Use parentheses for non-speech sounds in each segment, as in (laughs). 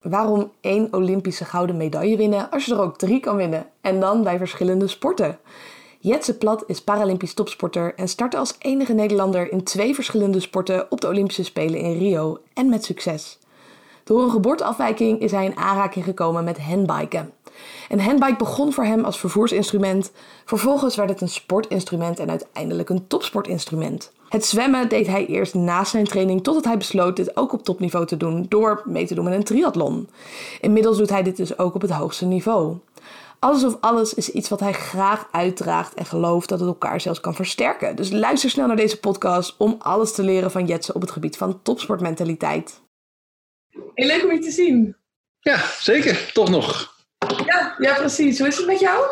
Waarom één Olympische gouden medaille winnen als je er ook drie kan winnen? En dan bij verschillende sporten. Jetse Plat is Paralympisch topsporter en startte als enige Nederlander in twee verschillende sporten op de Olympische Spelen in Rio en met succes. Door een geboorteafwijking is hij in aanraking gekomen met handbiken. Een handbike begon voor hem als vervoersinstrument, vervolgens werd het een sportinstrument en uiteindelijk een topsportinstrument. Het zwemmen deed hij eerst na zijn training totdat hij besloot dit ook op topniveau te doen door mee te doen met een triathlon. Inmiddels doet hij dit dus ook op het hoogste niveau. Alles of alles is iets wat hij graag uitdraagt en gelooft dat het elkaar zelfs kan versterken. Dus luister snel naar deze podcast om alles te leren van Jetsen op het gebied van topsportmentaliteit. Heel leuk om je te zien. Ja, zeker. Toch nog. Ja, ja, precies. Hoe is het met jou?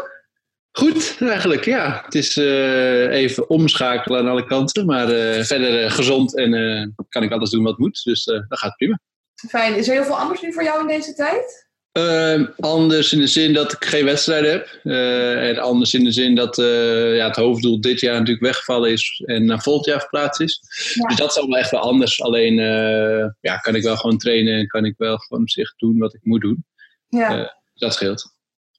Goed, eigenlijk, ja. Het is uh, even omschakelen aan alle kanten, maar uh, verder uh, gezond en kan ik alles doen wat moet. Dus dat gaat prima. Fijn. Is er heel veel anders nu voor jou in deze tijd? Ehm, anders in de zin dat ik geen wedstrijden heb. en anders in de zin dat ja, het hoofddoel dit jaar natuurlijk weggevallen is en naar volgend jaar verplaatst is. Ja. Dus dat is allemaal echt wel anders. Alleen ja, kan ik wel gewoon trainen en kan ik wel gewoon zich doen wat ik moet doen. Ja. Dat scheelt.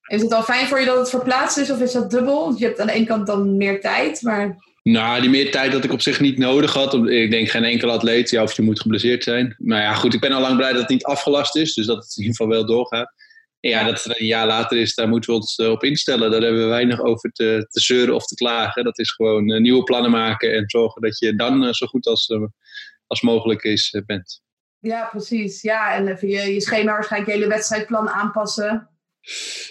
Is het al fijn voor je dat het verplaatst is of is dat dubbel? Je hebt aan de ene kant dan meer tijd, maar... Nou, die meer tijd dat ik op zich niet nodig had. Ik denk geen enkele atleet, ja, of je moet geblesseerd zijn. Maar ja, goed, ik ben al lang blij dat het niet afgelast is. Dus dat het in ieder geval wel doorgaat. En ja, dat het een jaar later is, daar moeten we ons eh, op instellen. Daar hebben we weinig over te, te zeuren of te klagen. Dat is gewoon uh, nieuwe plannen maken en zorgen dat je dan uh, zo goed als, als mogelijk is bent. Ja, precies. Ja, en even je, je schema waarschijnlijk je hele wedstrijdplan aanpassen.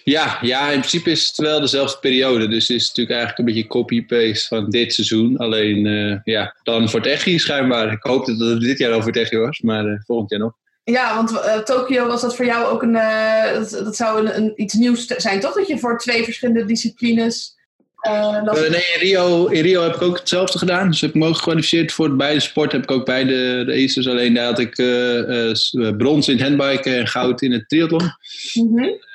Ja, ja, in principe is het wel dezelfde periode. Dus het is natuurlijk eigenlijk een beetje copy-paste van dit seizoen. Alleen uh, ja, dan voor Techi schijnbaar. Ik hoop dat het dit jaar al voor Techi was, maar uh, volgend jaar nog. Ja, want uh, Tokio was dat voor jou ook een. Dat, dat, zou een, een, iets nieuws zijn, toch? Dat je voor twee verschillende disciplines. nee, in Rio, in Rio heb ik ook hetzelfde gedaan. Dus heb ik me ook gekwalificeerd voor beide sporten. Heb ik ook beide de aces. Alleen daar had ik brons in het handbiken en goud in het triathlon. Mm eh,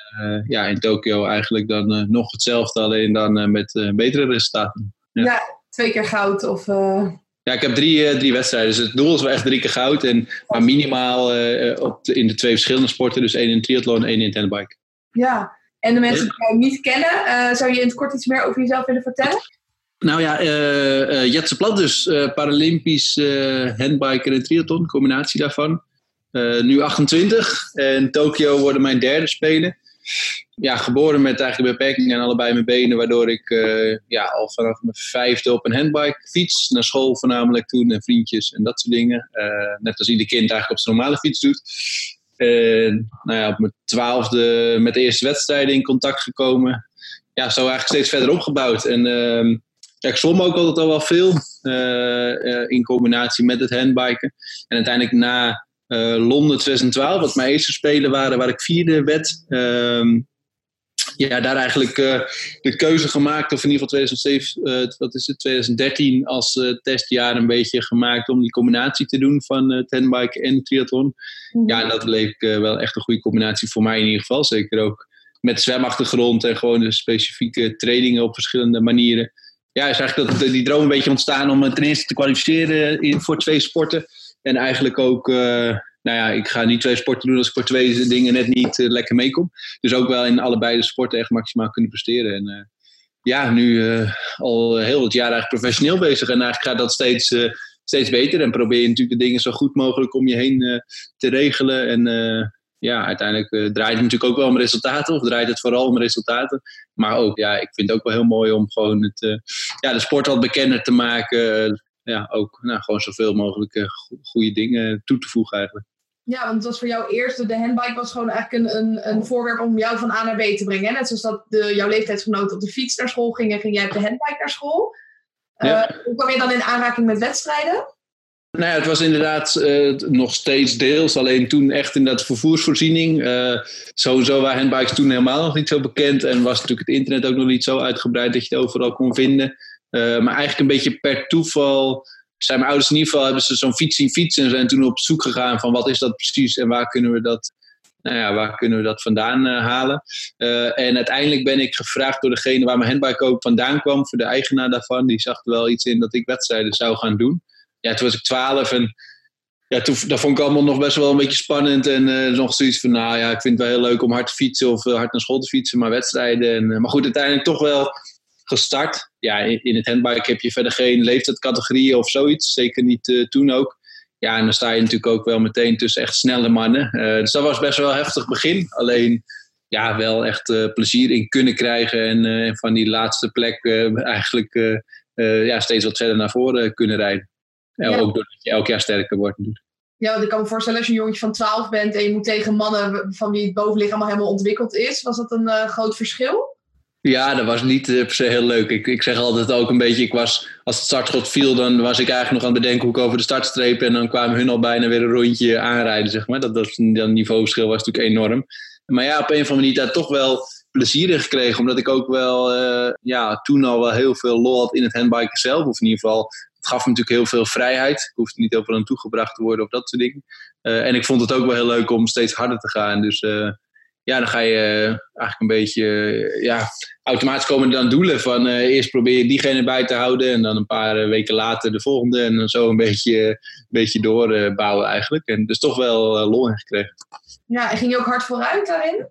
ja, in Tokio eigenlijk dan eh, nog hetzelfde, alleen dan eh, met betere resultaten. Ja. ja. twee keer goud of... Ja, ik heb drie, drie wedstrijden. Dus het doel is wel echt drie keer goud. En, maar minimaal op in de twee verschillende sporten. Dus één in triathlon en één in handbike. Ja, en de mensen die jou niet kennen, zou je in het kort iets meer over jezelf willen vertellen? Nou ja, uh, Jetse Plat dus. Paralympisch handbiker en triathlon, combinatie daarvan. nu 28. En Tokio worden mijn derde spelen ja, geboren met eigenlijk beperkingen aan allebei mijn benen, waardoor ik uh, ja, al vanaf mijn vijfde op een handbike fiets, naar school voornamelijk toen, en vriendjes en dat soort dingen. Uh, net als ieder kind eigenlijk op zijn normale fiets doet. Nou ja, op mijn twaalfde met de eerste wedstrijden in contact gekomen. Ja, zo eigenlijk steeds verder opgebouwd. En uh, ja, ik zwom ook altijd al wel veel uh, in combinatie met het handbiken. En uiteindelijk na Londen 2012, wat mijn eerste spelen waren, waar ik vierde werd. Uh, ja, daar eigenlijk uh, de keuze gemaakt, of in ieder geval 2007, uh, eh, wat is het, 2013 als testjaar een beetje gemaakt om die combinatie te doen van het handbike en triathlon. Mm. Ja, dat leek wel echt een goede combinatie voor mij in ieder geval. Zeker ook met zwemachtergrond en gewoon de specifieke trainingen op verschillende manieren. Ja, is eigenlijk dat, die droom een beetje ontstaan om ten eerste te kwalificeren in, voor twee sporten. En eigenlijk ook, uh, nou ja, ik ga niet twee sporten doen als ik voor twee dingen net niet uh, lekker meekom. Dus ook wel in allebei de sporten echt maximaal kunnen presteren. En uh, ja, nu al heel het jaar eigenlijk professioneel bezig. En eigenlijk gaat dat steeds, steeds beter. En probeer je natuurlijk de dingen zo goed mogelijk om je heen te regelen. En ja, uiteindelijk draait het natuurlijk ook wel om resultaten. Of draait het vooral om resultaten. Maar ook, ja, ik vind het ook wel heel mooi om gewoon het, ja, de sport wat bekender te maken ja, ook nou, gewoon zoveel mogelijk uh, goede dingen toe te voegen eigenlijk. Ja, want het was voor jou eerst, de handbike was gewoon eigenlijk een, een, een voorwerp om jou van A naar B te brengen. Hè? Net zoals dat de, jouw leeftijdsgenoten op de fiets naar school gingen, ging jij op de handbike naar school. Uh, Hoe kwam je dan in aanraking met wedstrijden? Nou ja, het was inderdaad uh, nog steeds deels, alleen toen echt in dat vervoersvoorziening. Uh, sowieso waren handbikes toen helemaal nog niet zo bekend en was natuurlijk het internet ook nog niet zo uitgebreid dat je het overal kon vinden. Eh, maar eigenlijk een beetje per toeval zijn mijn ouders in ieder geval hebben ze zo'n fiets zien fietsen en zijn toen op zoek gegaan van wat is dat precies en waar kunnen we dat, nou ja, waar kunnen we dat vandaan uh, halen. Uh, en uiteindelijk ben ik gevraagd door degene waar mijn handbike ook vandaan kwam, voor de eigenaar daarvan. Die zag er wel iets in dat ik wedstrijden zou gaan doen. Ja, toen was ik twaalf en ja, toen, dat vond ik allemaal nog best wel een beetje spannend. En uh, nog zoiets van, nou ja, ik vind het wel heel leuk om hard te fietsen of hard naar school te fietsen, maar wedstrijden. En, maar goed, uiteindelijk toch wel gestart. Ja, in, het handbike heb je verder geen leeftijdscategorieën of zoiets. Zeker niet toen ook. Ja, en dan sta je natuurlijk ook wel meteen tussen echt snelle mannen. dus dat was best wel een heftig begin. Alleen ja, wel echt uh, plezier in kunnen krijgen. En van die laatste plek eigenlijk ja, steeds wat verder naar voren kunnen rijden. Ja. Ook doordat je elk jaar sterker wordt. Ja, want ik kan me voorstellen als je een jongetje van 12 bent en je moet tegen mannen van wie het bovenlichaam al helemaal ontwikkeld is. Was dat een groot verschil? Ja, dat was niet per se heel leuk. Ik, ik zeg altijd ook een beetje, ik was, als het startschot viel, dan was ik eigenlijk nog aan het bedenken hoe ik over de startstreep en dan kwamen hun al bijna weer een rondje aanrijden, zeg maar. Dat, dat, dat niveauverschil was natuurlijk enorm. Maar ja, op een of andere manier daar toch wel plezier in gekregen. Omdat ik ook wel uh, ja, toen al wel heel veel lol had in het handbiken zelf. Of in ieder geval, het gaf me natuurlijk heel veel vrijheid. Ik hoefde niet heel veel aan toegebracht te worden of dat soort dingen. Uh, en ik vond het ook wel heel leuk om steeds harder te gaan. Dus ja, dan ga je eigenlijk een beetje... ja, automatisch komen er dan doelen van... eerst probeer je diegene bij te houden. En dan een paar weken later de volgende. En dan zo een beetje, een beetje doorbouwen eigenlijk. En dus toch wel lol in gekregen. Ja, en ging je ook hard vooruit daarin?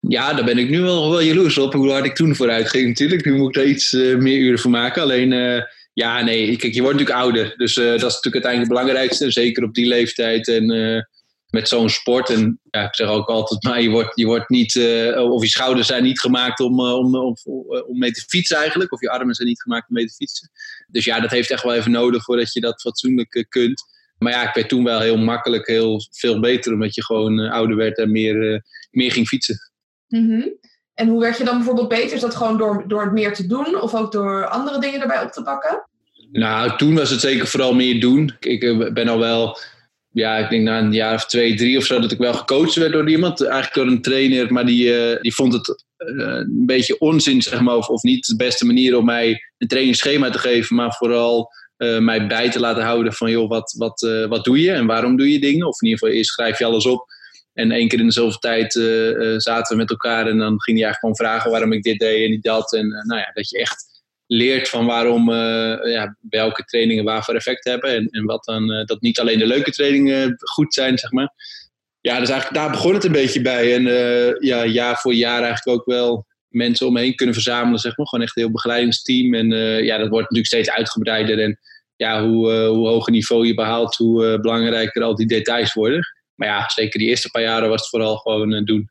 Ja, daar ben ik nu wel, wel jaloers op, hoe hard ik toen vooruit ging natuurlijk. Nu moet ik daar iets uh, meer uren voor maken. Alleen, uh, ja, nee, kijk, je wordt natuurlijk ouder. Dus uh, dat is natuurlijk uiteindelijk het belangrijkste. Zeker op die leeftijd en met zo'n sport. En ja, ik zeg ook altijd, maar je wordt, je wordt niet, of je schouders zijn niet gemaakt om, om, om, om mee te fietsen eigenlijk. Of je armen zijn niet gemaakt om mee te fietsen. Dus ja, dat heeft echt wel even nodig voordat je dat fatsoenlijk kunt. Maar ja, ik werd toen wel heel makkelijk heel veel beter, omdat je gewoon ouder werd en meer, meer ging fietsen. Mm -hmm. En hoe werd je dan bijvoorbeeld beter? Is dat gewoon door, door het meer te doen of ook door andere dingen erbij op te pakken? Nou, toen was het zeker vooral meer doen. Ik ben al wel, ja, ik denk na een jaar of twee, drie of zo, dat ik wel gecoacht werd door iemand. Eigenlijk door een trainer, maar die, uh, die vond het een beetje onzin, zeg maar, of, of niet de beste manier om mij een trainingsschema te geven, maar vooral uh, mij bij te laten houden van, joh, wat, wat, wat doe je en waarom doe je dingen? Of in ieder geval, eerst schrijf je alles op. En één keer in de zoveel tijd zaten we met elkaar en dan ging hij eigenlijk gewoon vragen waarom ik dit deed en niet dat. En nou ja, dat je echt leert van waarom, ja, welke trainingen waarvoor effect hebben. En, en wat dan, dat niet alleen de leuke trainingen goed zijn, zeg maar. Ja, dus eigenlijk daar begon het een beetje bij. En ja, jaar voor jaar eigenlijk ook wel mensen omheen kunnen verzamelen, zeg maar. Gewoon echt een heel begeleidingsteam. En ja, dat wordt natuurlijk steeds uitgebreider. En ja, hoe, hoe hoger niveau je behaalt, hoe belangrijker al die details worden. Maar ja, zeker die eerste paar jaren was het vooral gewoon doen.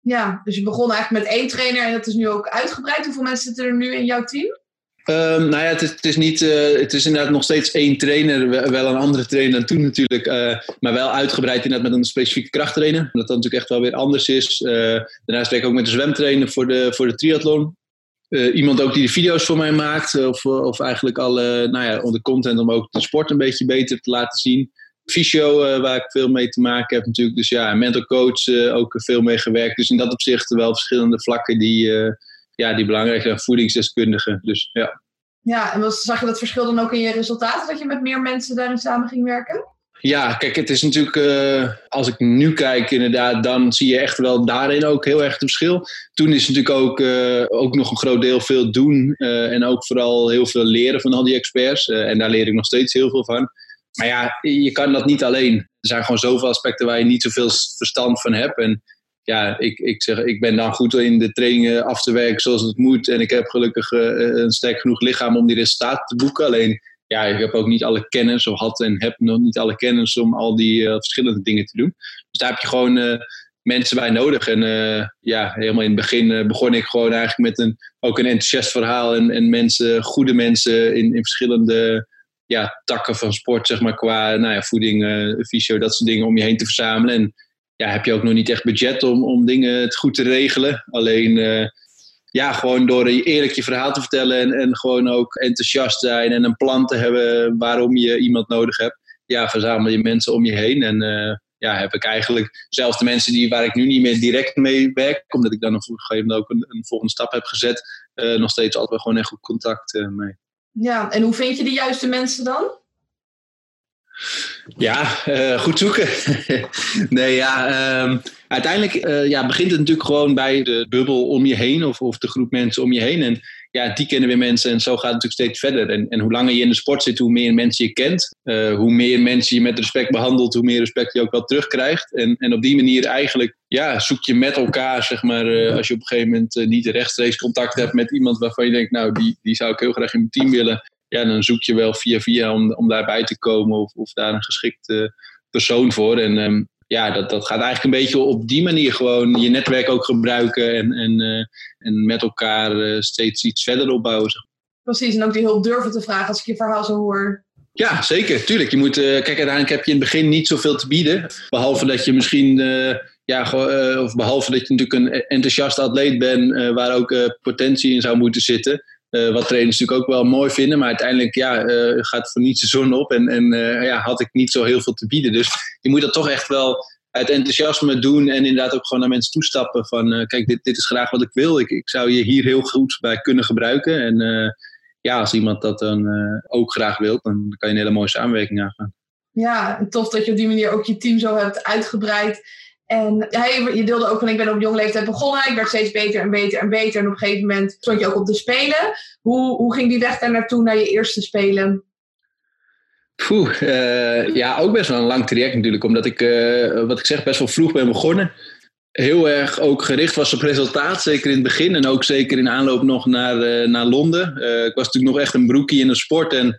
Ja, dus je begon eigenlijk met één trainer en dat is nu ook uitgebreid. Hoeveel mensen zitten er nu in jouw team? Um, nou ja, het is, niet, het is inderdaad nog steeds één trainer, wel een andere trainer dan toen natuurlijk, maar wel uitgebreid inderdaad met een specifieke krachttrainer. Dat dat natuurlijk echt wel weer anders is. daarnaast werk ik ook met een zwemtrainer voor de, voor de triathlon. Iemand ook die de video's voor mij maakt. Of, of eigenlijk alle, nou ja, onder content om ook de sport een beetje beter te laten zien. Fysio, waar ik veel mee te maken heb natuurlijk. Dus ja, mental coach ook veel mee gewerkt. Dus in dat opzicht wel verschillende vlakken die, ja, die belangrijk zijn. Voedingsdeskundige, dus ja. Ja, en was, zag je dat verschil dan ook in je resultaten? Dat je met meer mensen daarin samen ging werken? Ja, kijk, het is natuurlijk, uh, als ik nu kijk inderdaad, dan zie je echt wel daarin ook heel erg het verschil. Toen is natuurlijk ook, uh, ook nog een groot deel veel doen uh, en ook vooral heel veel leren van al die experts. en daar leer ik nog steeds heel veel van. Maar ja, je kan dat niet alleen. Er zijn gewoon zoveel aspecten waar je niet zoveel verstand van hebt. En ja, ik, ik, zeg, ik ben dan goed in de trainingen af te werken zoals het moet. En ik heb gelukkig een sterk genoeg lichaam om die resultaten te boeken. Alleen ja, ik heb ook niet alle kennis, of had en heb nog niet alle kennis om al die uh, verschillende dingen te doen. Dus daar heb je gewoon uh, mensen bij nodig. En uh, ja, helemaal in het begin begon ik gewoon eigenlijk met een, ook een enthousiast verhaal en, en mensen, goede mensen in, in verschillende ja, takken van sport, zeg maar, qua nou ja, voeding, fysio, dat soort dingen om je heen te verzamelen. En ja, heb je ook nog niet echt budget om, om dingen goed te regelen. Alleen ja, gewoon door eerlijk je verhaal te vertellen en, en gewoon ook enthousiast zijn en een plan te hebben waarom je iemand nodig hebt. Ja, verzamel je mensen om je heen. En uh, ja, heb ik eigenlijk zelfs de mensen die, waar ik nu niet meer direct mee werk, omdat ik dan op een gegeven moment ook een, volgende stap heb gezet, uh, nog steeds altijd gewoon echt goed contact mee. Ja, en hoe vind je de juiste mensen dan? Ja, goed zoeken. (laughs) nee, ja, ehm, uiteindelijk ja, begint het natuurlijk gewoon bij de bubbel om je heen of, of de groep mensen om je heen. En ja, die kennen weer mensen en zo gaat het natuurlijk steeds verder. En, en hoe langer je in de sport zit, hoe meer mensen je kent. Uh, hoe meer mensen je met respect behandelt, hoe meer respect je ook wel terugkrijgt. En, en op die manier eigenlijk ja, zoek je met elkaar, zeg maar, als je op een gegeven moment niet rechtstreeks contact hebt met iemand waarvan je denkt, nou, die, die zou ik heel graag in mijn team willen. Ja, dan zoek je wel via via om, om daarbij te komen of, of daar een geschikte persoon voor. En um, ja, dat, dat gaat eigenlijk een beetje op die manier gewoon je netwerk ook gebruiken en, en, uh, en met elkaar uh, steeds iets verder opbouwen. Precies, en ook die hulp durven te vragen als ik je verhaal zo hoor. Ja, zeker. Tuurlijk. Je moet, uh, kijk, uiteindelijk heb je in het begin niet zoveel te bieden. Behalve dat je misschien, ja, of behalve dat je natuurlijk een enthousiast atleet bent waar ook potentie in zou moeten zitten. Uh, wat trainers natuurlijk ook wel mooi vinden. Maar uiteindelijk ja, uh, gaat voor niets de zon op. En, en uh, ja, had ik niet zo heel veel te bieden. Dus je moet dat toch echt wel uit enthousiasme doen. En inderdaad ook gewoon naar mensen toestappen. Van kijk, dit, dit is graag wat ik wil. Ik, ik zou je hier heel goed bij kunnen gebruiken. En ja, als iemand dat dan ook graag wil, dan kan je een hele mooie samenwerking aangaan. Ja, tof dat je op die manier ook je team zo hebt uitgebreid. En hij, je deelde ook van, ik ben op jonge leeftijd begonnen. Ik werd steeds beter en beter en beter. En op een gegeven moment stond je ook op de Spelen. Hoe, hoe ging die weg daar naartoe, naar je eerste Spelen? Poeh, uh, ja, ook best wel een lang traject natuurlijk. Omdat ik, uh, wat ik zeg, best wel vroeg ben begonnen. Heel erg ook gericht was op resultaat, zeker in het begin. En ook zeker in aanloop nog naar, uh, naar Londen. ik was natuurlijk nog echt een broekie in de sport. En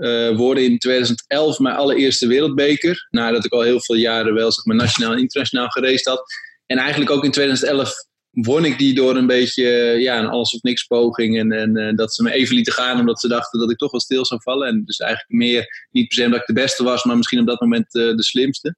uh, worden in 2011 mijn allereerste wereldbeker. Nadat ik al heel veel jaren wel zeg maar, nationaal en internationaal gereisd had. En eigenlijk ook in 2011 won ik die door een beetje ja, een alles of niks poging. En, en uh, dat ze me even lieten gaan omdat ze dachten dat ik toch wel stil zou vallen. En dus eigenlijk meer, niet per se omdat ik de beste was, maar misschien op dat moment de slimste.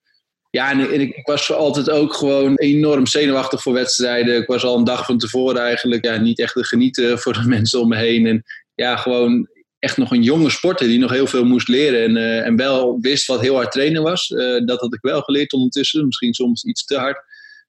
Ja, en, en ik, ik, was altijd ook gewoon enorm zenuwachtig voor wedstrijden. Ik was al een dag van tevoren eigenlijk ja, niet echt te genieten voor de (laughs) mensen om me heen. En ja, gewoon echt nog een jonge sporter die nog heel veel moest leren. En, uh, en wel wist wat heel hard trainen was. Uh, dat had ik wel geleerd ondertussen. Misschien soms iets te hard.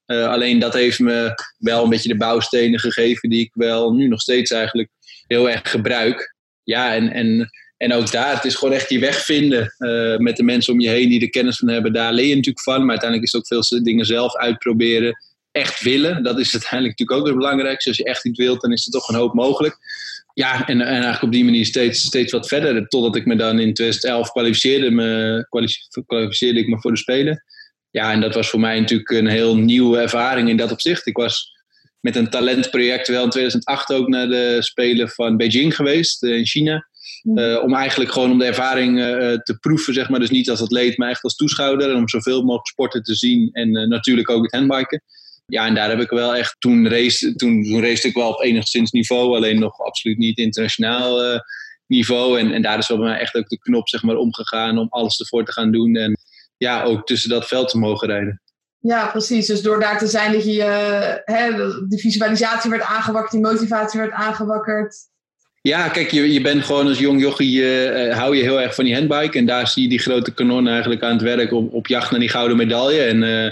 Uh, alleen dat heeft me wel een beetje de bouwstenen gegeven die ik wel nu nog steeds eigenlijk heel erg gebruik. Ja, en, en, en ook daar, het is gewoon echt die weg vinden met de mensen om je heen die er kennis van hebben. Daar leer je natuurlijk van, maar uiteindelijk is het ook veel dingen zelf uitproberen. Echt willen, dat is uiteindelijk natuurlijk ook het belangrijkste. Als je echt iets wilt, dan is er toch een hoop mogelijk ja, en, en eigenlijk op die manier steeds, steeds wat verder. Totdat ik me dan in 2011 kwalificeerde, me, kwalificeerde ik me voor de Spelen. Ja, en dat was voor mij natuurlijk een heel nieuwe ervaring in dat opzicht. Ik was met een talentproject wel in 2008 ook naar de Spelen van Beijing geweest, eh, in China. Uh, om eigenlijk gewoon om de ervaring uh, te proeven, zeg maar. Dus niet als atleet, maar echt als toeschouwer. En om zoveel mogelijk sporten te zien. En uh, natuurlijk ook het handbiken. Ja, en daar heb ik wel echt, toen race, toen, toen race ik wel op enigszins niveau, alleen nog absoluut niet internationaal uh, niveau. En, en daar is wel bij mij echt ook de knop zeg maar, omgegaan om alles ervoor te gaan doen. En ja, ook tussen dat veld te mogen rijden. Ja, precies. Dus door daar te zijn dat je uh, die visualisatie werd aangewakkerd, die motivatie werd aangewakkerd. Ja, kijk, je, je bent gewoon als jong jochie, uh, hou je heel erg van die handbike. En daar zie je die grote kanon eigenlijk aan het werk op, op jacht naar die gouden medaille. En uh,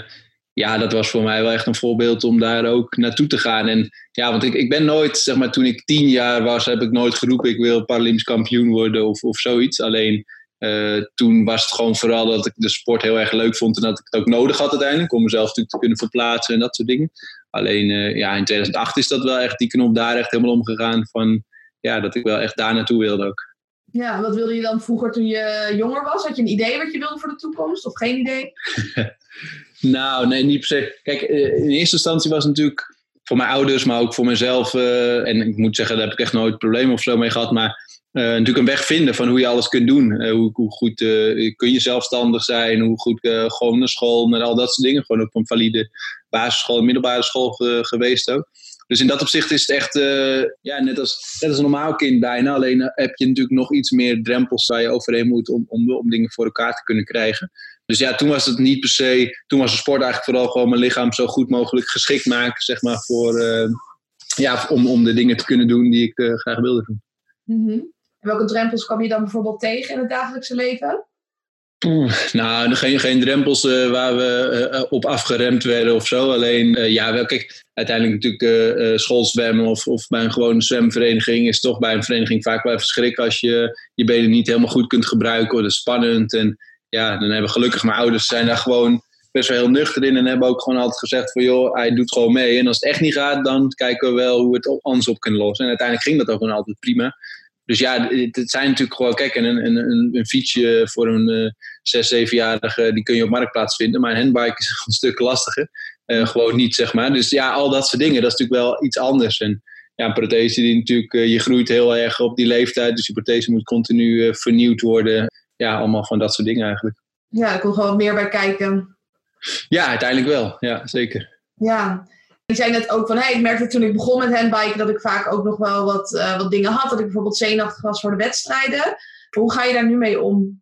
ja, dat was voor mij wel echt een voorbeeld om daar ook naartoe te gaan. En ja, want ik, ik ben nooit, zeg maar, toen ik tien jaar was, heb ik nooit geroepen ik wil Paralympisch kampioen worden of, of zoiets. Alleen uh, toen was het gewoon vooral dat ik de sport heel erg leuk vond en dat ik het ook nodig had uiteindelijk om mezelf natuurlijk te kunnen verplaatsen en dat soort dingen. Alleen uh, ja, in 2008 is dat wel echt die knop daar echt helemaal omgegaan van ja, dat ik wel echt daar naartoe wilde ook. Ja, wat wilde je dan vroeger toen je jonger was? Had je een idee wat je wilde voor de toekomst of geen idee? (laughs) Nou, nee, niet per se. Kijk, eh, in eerste instantie was het natuurlijk voor mijn ouders, maar ook voor mezelf. Uh, en ik moet zeggen, daar heb ik echt nooit problemen of zo mee gehad. Maar uh, natuurlijk een weg vinden van hoe je alles kunt doen. hoe, hoe, goed kun je zelfstandig zijn? Hoe goed gewoon naar school, naar al dat soort dingen. Gewoon op een valide basisschool, middelbare school geweest ook. Dus in dat opzicht is het echt ja, net, als, net als een normaal kind bijna. Alleen heb je natuurlijk nog iets meer drempels waar je overheen moet om, om, om dingen voor elkaar te kunnen krijgen. Dus ja, toen was het niet per se. Toen was de sport eigenlijk vooral gewoon mijn lichaam zo goed mogelijk geschikt maken, zeg maar, voor. Uh, ja, om, om de dingen te kunnen doen die ik uh, graag wilde doen. Mm -hmm. En welke drempels kwam je dan bijvoorbeeld tegen in het dagelijkse leven? Nou, geen, geen drempels uh, waar we op afgeremd werden of zo. Alleen, ja, wel, kijk, uiteindelijk natuurlijk schoolzwemmen of, of bij een gewone zwemvereniging is toch bij een vereniging vaak wel even schrik als je je benen niet helemaal goed kunt gebruiken. Dat is spannend. En ja, dan hebben gelukkig mijn ouders zijn daar gewoon best wel heel nuchter in. En hebben ook gewoon altijd gezegd van joh, hij doet gewoon mee. En als het echt niet gaat, dan kijken we wel hoe we het anders op kunnen lossen. En uiteindelijk ging dat ook gewoon altijd prima. Dus ja, het zijn natuurlijk gewoon, kijk, een, een, een, fietsje voor een uh, 6, 7-jarige, die kun je op marktplaats vinden. Maar een handbike is (laughs) een stuk lastiger. Uh, gewoon niet, zeg maar. Dus ja, al dat soort dingen, dat is natuurlijk wel iets anders. En ja, een prothese die natuurlijk, uh, je groeit heel erg op die leeftijd. Dus die prothese moet continu uh, vernieuwd worden. Ja, allemaal van dat soort dingen eigenlijk. Ja, er komt gewoon meer bij kijken. Ja, uiteindelijk wel. Ja, zeker. Ja. Je zei net ook van, hey, ik merkte toen ik begon met handbiken dat ik vaak ook nog wel wat, uh, wat dingen had. Dat ik bijvoorbeeld zenuwachtig was voor de wedstrijden. Hoe ga je daar nu mee om?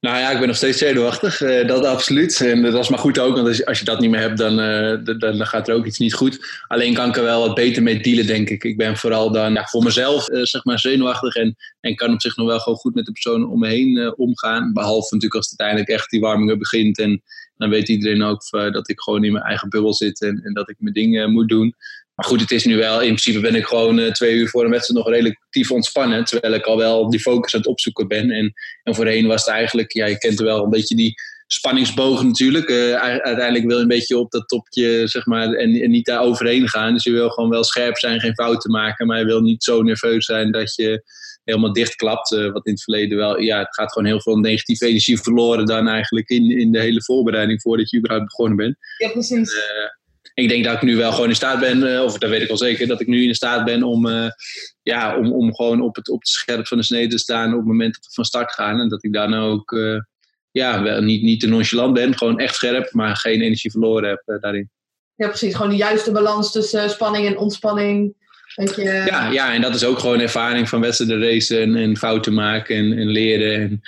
Nou ja, ik ben nog steeds zenuwachtig. Uh, dat absoluut. En dat is maar goed ook, want als, als je dat niet meer hebt, dan, uh, dan, dan, gaat er ook iets niet goed. Alleen kan ik er wel wat beter mee dealen, denk ik. Ik ben vooral dan ja, voor mezelf uh, zeg maar zenuwachtig en, en kan op zich nog wel gewoon goed met de personen om me heen omgaan. Behalve natuurlijk als het uiteindelijk echt die warming-up begint en dan weet iedereen ook dat ik gewoon in mijn eigen bubbel zit en, en dat ik mijn dingen moet doen. Maar goed, het is nu wel, in principe ben ik gewoon uh, twee uur voor een wedstrijd nog relatief ontspannen. Terwijl ik al wel die focus aan het opzoeken ben. En, en voorheen was het eigenlijk, ja, je kent wel een beetje die spanningsboog natuurlijk. Uh, uiteindelijk wil je een beetje op dat topje, zeg maar, en, en niet daar overheen gaan. Dus je wil gewoon wel scherp zijn, geen fouten maken. Maar je wil niet zo nerveus zijn dat je helemaal dichtklapt. Uh, wat in het verleden wel, ja, het gaat gewoon heel veel negatieve energie verloren dan eigenlijk in, in de hele voorbereiding voordat je überhaupt begonnen bent. Ja, precies. Uh, ik denk dat ik nu wel gewoon in staat ben, uh, of dat weet ik al zeker, dat ik nu in staat ben om, uh, ja, om, om gewoon op het, op het scherp van de snede te staan op het moment dat we van start gaan. En dat ik dan ook uh, ja, wel, niet, niet te nonchalant ben, gewoon echt scherp, maar geen energie verloren heb daarin. Ja, precies. Gewoon de juiste balans tussen spanning en ontspanning. Ja, ja, en dat is ook gewoon ervaring van wedstrijden racen en, en fouten maken en, en leren. En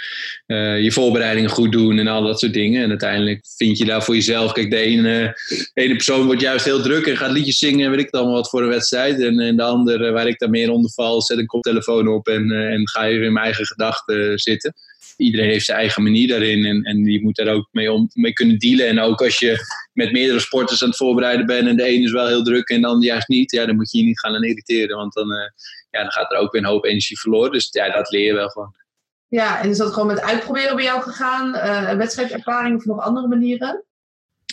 uh, je voorbereidingen goed doen en al dat soort dingen. En uiteindelijk vind je daar voor jezelf. Kijk, de ene, ene persoon wordt juist heel druk en gaat liedjes zingen en weet ik allemaal wat voor een wedstrijd. En, en de andere, waar ik daar meer onder val, zet een koptelefoon op en, uh, en ga je in mijn eigen gedachten zitten iedereen heeft zijn eigen manier daarin. En, en die moet daar ook mee, om, mee kunnen dealen. En ook als je met meerdere sporters aan het voorbereiden bent en de ene is wel heel druk en de ander juist niet, ja, dan moet je je niet gaan aan irriteren. Want dan, uh, ja, dan gaat er ook weer een hoop energie verloren. Dus ja, dat leer je wel gewoon. Ja, en is dat gewoon met uitproberen bij jou gegaan? Uh, wedstrijdervaring of nog andere manieren?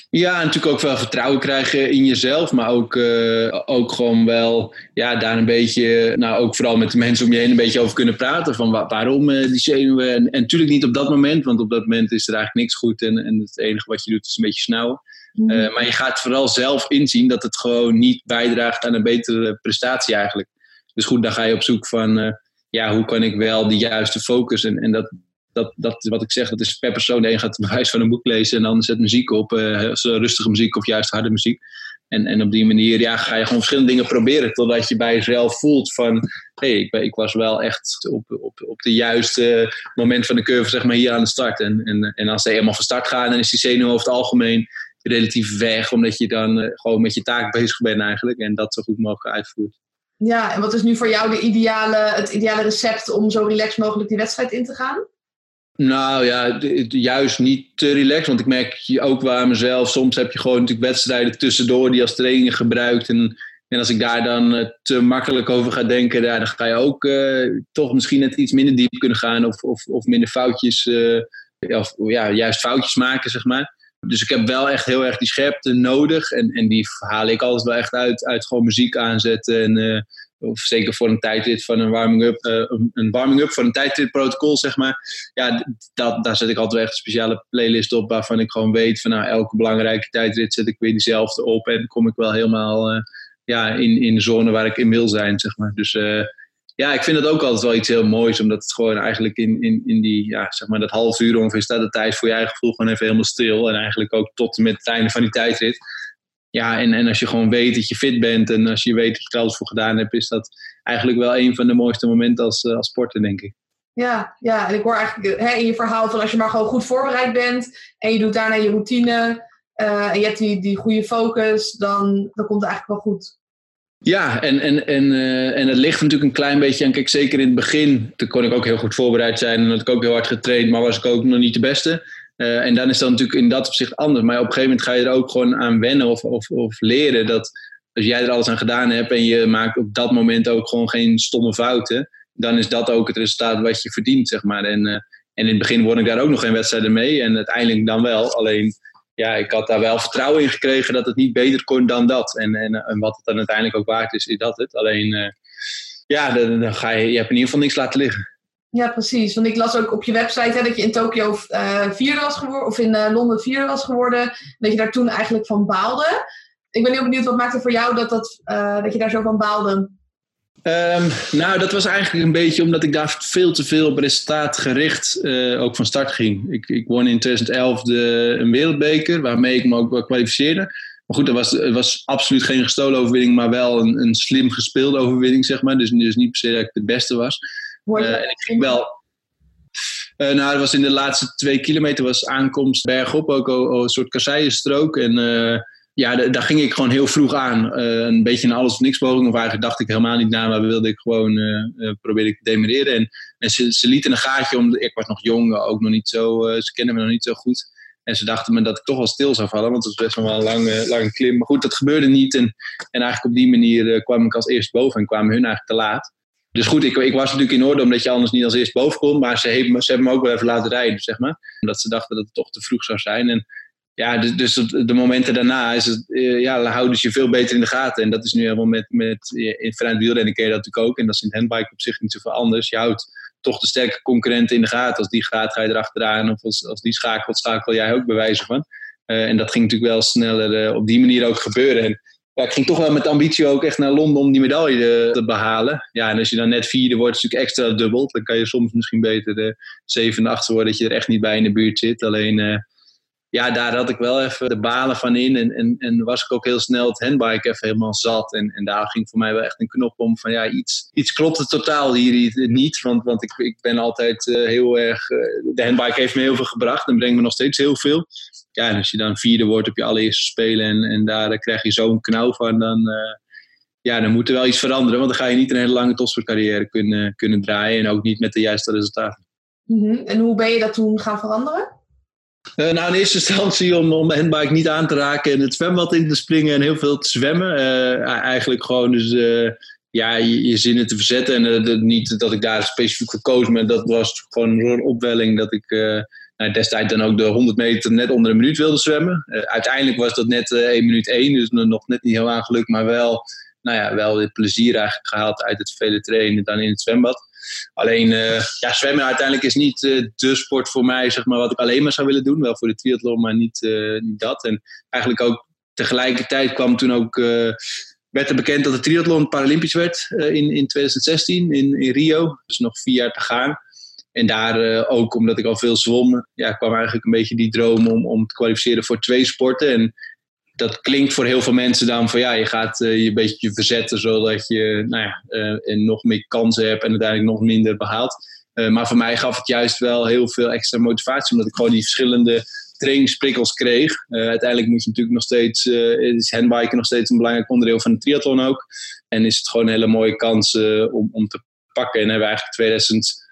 Ja, natuurlijk ook wel vertrouwen krijgen in jezelf, maar ook, uh, ook gewoon wel ja, daar een beetje, nou ook vooral met de mensen om je heen een beetje over kunnen praten. Van wa waarom uh, die zenuwen. En, en natuurlijk niet op dat moment, want op dat moment is er eigenlijk niks goed en, en het enige wat je doet is een beetje snauwen. Mm. Uh, maar je gaat vooral zelf inzien dat het gewoon niet bijdraagt aan een betere prestatie eigenlijk. Dus goed, dan ga je op zoek van ja, hoe kan ik wel die juiste focus en, en dat, dat, dat, wat ik zeg, dat is per persoon. De een gaat het bewijs van een boek lezen en dan zet muziek op. Uh, rustige muziek of juist harde muziek. En, en op die manier ja, ga je gewoon verschillende dingen proberen. Totdat je bij jezelf voelt van... Hé, hey, ik, ik was wel echt op, op, op de juiste moment van de curve zeg maar, hier aan de start. En, en, en als ze helemaal van start gaan, dan is die zenuw over het algemeen relatief weg. Omdat je dan uh, gewoon met je taak bezig bent eigenlijk. En dat zo goed mogelijk uitvoert. Ja, en wat is nu voor jou de ideale, het ideale recept om zo relaxed mogelijk die wedstrijd in te gaan? Nou ja, juist niet te relaxed. Want ik merk ook waar mezelf. Soms heb je gewoon natuurlijk wedstrijden tussendoor die als training gebruikt. En, en als ik daar dan uh, te makkelijk over ga denken, ja, dan ga je ook uh, toch misschien net iets minder diep kunnen gaan. Of, of, of minder foutjes. Uh, of ja, juist foutjes maken, zeg maar. Dus ik heb wel echt heel erg die scherpte nodig. En, en die haal ik altijd wel echt uit, uit gewoon muziek aanzetten. En of zeker voor een tijdrit van een warming-up, uh, een warming-up voor een tijdritprotocol, zeg maar. Ja, dat, daar zet ik altijd echt een speciale playlist op waarvan ik gewoon weet van nou, elke belangrijke tijdrit zet ik weer diezelfde op en kom ik wel helemaal uh, ja, in, in de zone waar ik in wil zijn, zeg maar. Dus uh, ja, ik vind dat ook altijd wel iets heel moois, omdat het gewoon eigenlijk in, in, in die, ja, zeg maar dat half uur ongeveer staat de tijd voor je eigen gevoel gewoon even helemaal stil. En eigenlijk ook tot en met het einde van die tijdrit ja, en, en als je gewoon weet dat je fit bent en als je weet dat je er alles voor gedaan hebt, is dat eigenlijk wel een van de mooiste momenten als, uh, als sporter, denk ik. Ja, ja, en ik hoor eigenlijk hè, in je verhaal van als je maar gewoon goed voorbereid bent en je doet daarna je routine uh, en je hebt die, die goede focus, dan, dan komt het eigenlijk wel goed. Ja, en, en, en, uh, en het ligt natuurlijk een klein beetje aan. Kijk, zeker in het begin, toen kon ik ook heel goed voorbereid zijn en had ik ook heel hard getraind, maar was ik ook nog niet de beste. Uh, en dan is dat natuurlijk in dat opzicht anders. Maar op een gegeven moment ga je er ook gewoon aan wennen of, of, of leren dat als jij er alles aan gedaan hebt en je maakt op dat moment ook gewoon geen stomme fouten, dan is dat ook het resultaat wat je verdient, zeg maar. En uh, En in het begin won ik daar ook nog geen wedstrijden mee. En uiteindelijk dan wel. Alleen, ja, ik had daar wel vertrouwen in gekregen dat het niet beter kon dan dat. En, en, en wat het dan uiteindelijk ook waard is, is dat het. Alleen, ja, dan, dan, ga je, je hebt in ieder geval niks laten liggen. Ja, precies. Want ik las ook op je website hè, dat je in Tokio uh, vierde was geworden, of in uh, Londen vierde was geworden. Dat je daar toen eigenlijk van baalde. Ik ben heel benieuwd, wat maakte voor jou dat, dat, uh, dat je daar zo van baalde? Um, nou, dat was eigenlijk een beetje omdat ik daar veel te veel op resultaat gericht ook van start ging. Ik, ik won in 2011 de, een wereldbeker, waarmee ik me ook kwalificeerde. Maar goed, dat was, het was absoluut geen gestolen overwinning, maar wel een, een slim gespeelde overwinning, zeg maar. Dus, dus niet per se dat ik het beste was. Uh, en ik ging wel. Uh, nou, dat was in de laatste twee kilometer was aankomst bergop ook al, een soort kasseienstrook. En uh, ja, daar ging ik gewoon heel vroeg aan. een beetje een alles of niks poging. Of eigenlijk dacht ik helemaal niet na, maar wilde ik gewoon proberen te demereren. En, en ze, ze lieten een gaatje om. Ik was nog jong, ook nog niet zo. ze kenden me nog niet zo goed. En ze dachten me dat ik toch wel stil zou vallen, want het was best wel een lange, lange klim. Maar goed, dat gebeurde niet. En, en eigenlijk op die manier kwam ik als eerst boven en kwamen hun eigenlijk te laat. Dus goed, ik, ik, was natuurlijk in orde omdat je anders niet als eerst boven kon. Maar ze, heeft, ze hebben me ook wel even laten rijden, zeg maar. Omdat ze dachten dat het toch te vroeg zou zijn. En ja, dus, dus de momenten daarna is het, eh, ja, houden ze je veel beter in de gaten. En dat is nu helemaal met, met in vrij wielrennen je dat natuurlijk ook. En dat is in handbike op zich niet zoveel anders. Je houdt toch de sterke concurrenten in de gaten. Als die gaat, ga je erachteraan. Of als, als die schakelt, schakel jij ook bewijzen van. Uh, en dat ging natuurlijk wel sneller op die manier ook gebeuren. En ja, ik ging toch wel met ambitie ook echt naar Londen om die medaille te behalen. Ja, en als je dan net vierde wordt, is het natuurlijk extra dubbel. Dan kan je soms misschien beter de zevende, achtste worden, dat je er echt niet bij in de buurt zit. Alleen, uh, ja, daar had ik wel even de balen van in. En, en, en was ik ook heel snel het handbike even helemaal zat. En, en daar ging voor mij wel echt een knop om van ja, iets, iets klopt het totaal hier niet. Want, want ik, ik ben altijd uh, heel erg. Uh, de handbike heeft me heel veel gebracht en brengt me nog steeds heel veel ja, en als je dan vierde wordt op je allereerste spelen en, en daar krijg je zo'n knauw van, dan, ja, dan moet er wel iets veranderen. Want dan ga je niet een hele lange topsportcarrière kunnen, kunnen draaien en ook niet met de juiste resultaten. -hmm. En hoe ben je dat toen gaan veranderen? Uh, nou, in eerste instantie om, om handbike niet aan te raken en het zwembad in te springen en heel veel te zwemmen. Uh, eigenlijk gewoon dus ja, je, je, zinnen te verzetten. En niet dat ik daar specifiek voor koos, maar dat was gewoon een opwelling dat ik nou, destijds dan ook de 100 meter net onder een minuut wilde zwemmen. Uiteindelijk was dat net 1 minuut 1, dus nog net niet heel aangelukt, maar wel, nou ja, wel het plezier eigenlijk gehaald uit het vele trainen dan in het zwembad. Alleen, ja, zwemmen uiteindelijk is niet de sport voor mij, zeg maar, wat ik alleen maar zou willen doen. Wel voor de triathlon, maar niet, niet dat. En eigenlijk ook tegelijkertijd kwam toen ook werd er bekend dat de triathlon Paralympisch werd in, in 2016 in, in Rio. Dus nog vier jaar te gaan. En daar ook, omdat ik al veel zwom, ja, kwam eigenlijk een beetje die droom om, om te kwalificeren voor twee sporten. En dat klinkt voor heel veel mensen dan van ja, je gaat uh, je een beetje verzetten zodat je nou ja, en nog meer kansen hebt en uiteindelijk nog minder behaalt. maar voor mij gaf het juist wel heel veel extra motivatie, omdat ik gewoon die verschillende trainingsprikkels kreeg. Uh, uiteindelijk moet je natuurlijk nog steeds, uh, is handbiken nog steeds een belangrijk onderdeel van de triathlon ook. En is het gewoon een hele mooie kans uh, om, om te pakken. En hebben we eigenlijk 2000,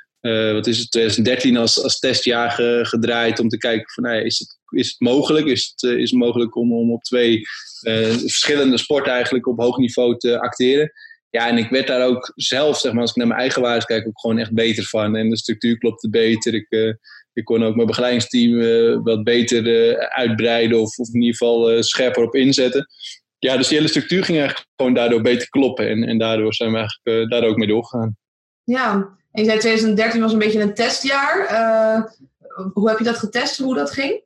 wat is het, 2013 als, als testjaar ge, gedraaid om te kijken van, nou is, het, is het mogelijk? Is het, is het mogelijk om, om op twee verschillende sporten eigenlijk op hoog niveau te acteren? Ja, en ik werd daar ook zelf, zeg maar, als ik naar mijn eigen waardes kijk, ook gewoon echt beter van. En de structuur klopte beter. Ik, ik kon ook mijn begeleidingsteam wat beter uitbreiden of, of, in ieder geval scherper op inzetten. Ja, dus die hele structuur ging eigenlijk gewoon daardoor beter kloppen. En, en daardoor zijn we eigenlijk daar ook mee doorgegaan. Ja, en je zei 2013 was een beetje een testjaar. hoe heb je dat getest, hoe dat ging?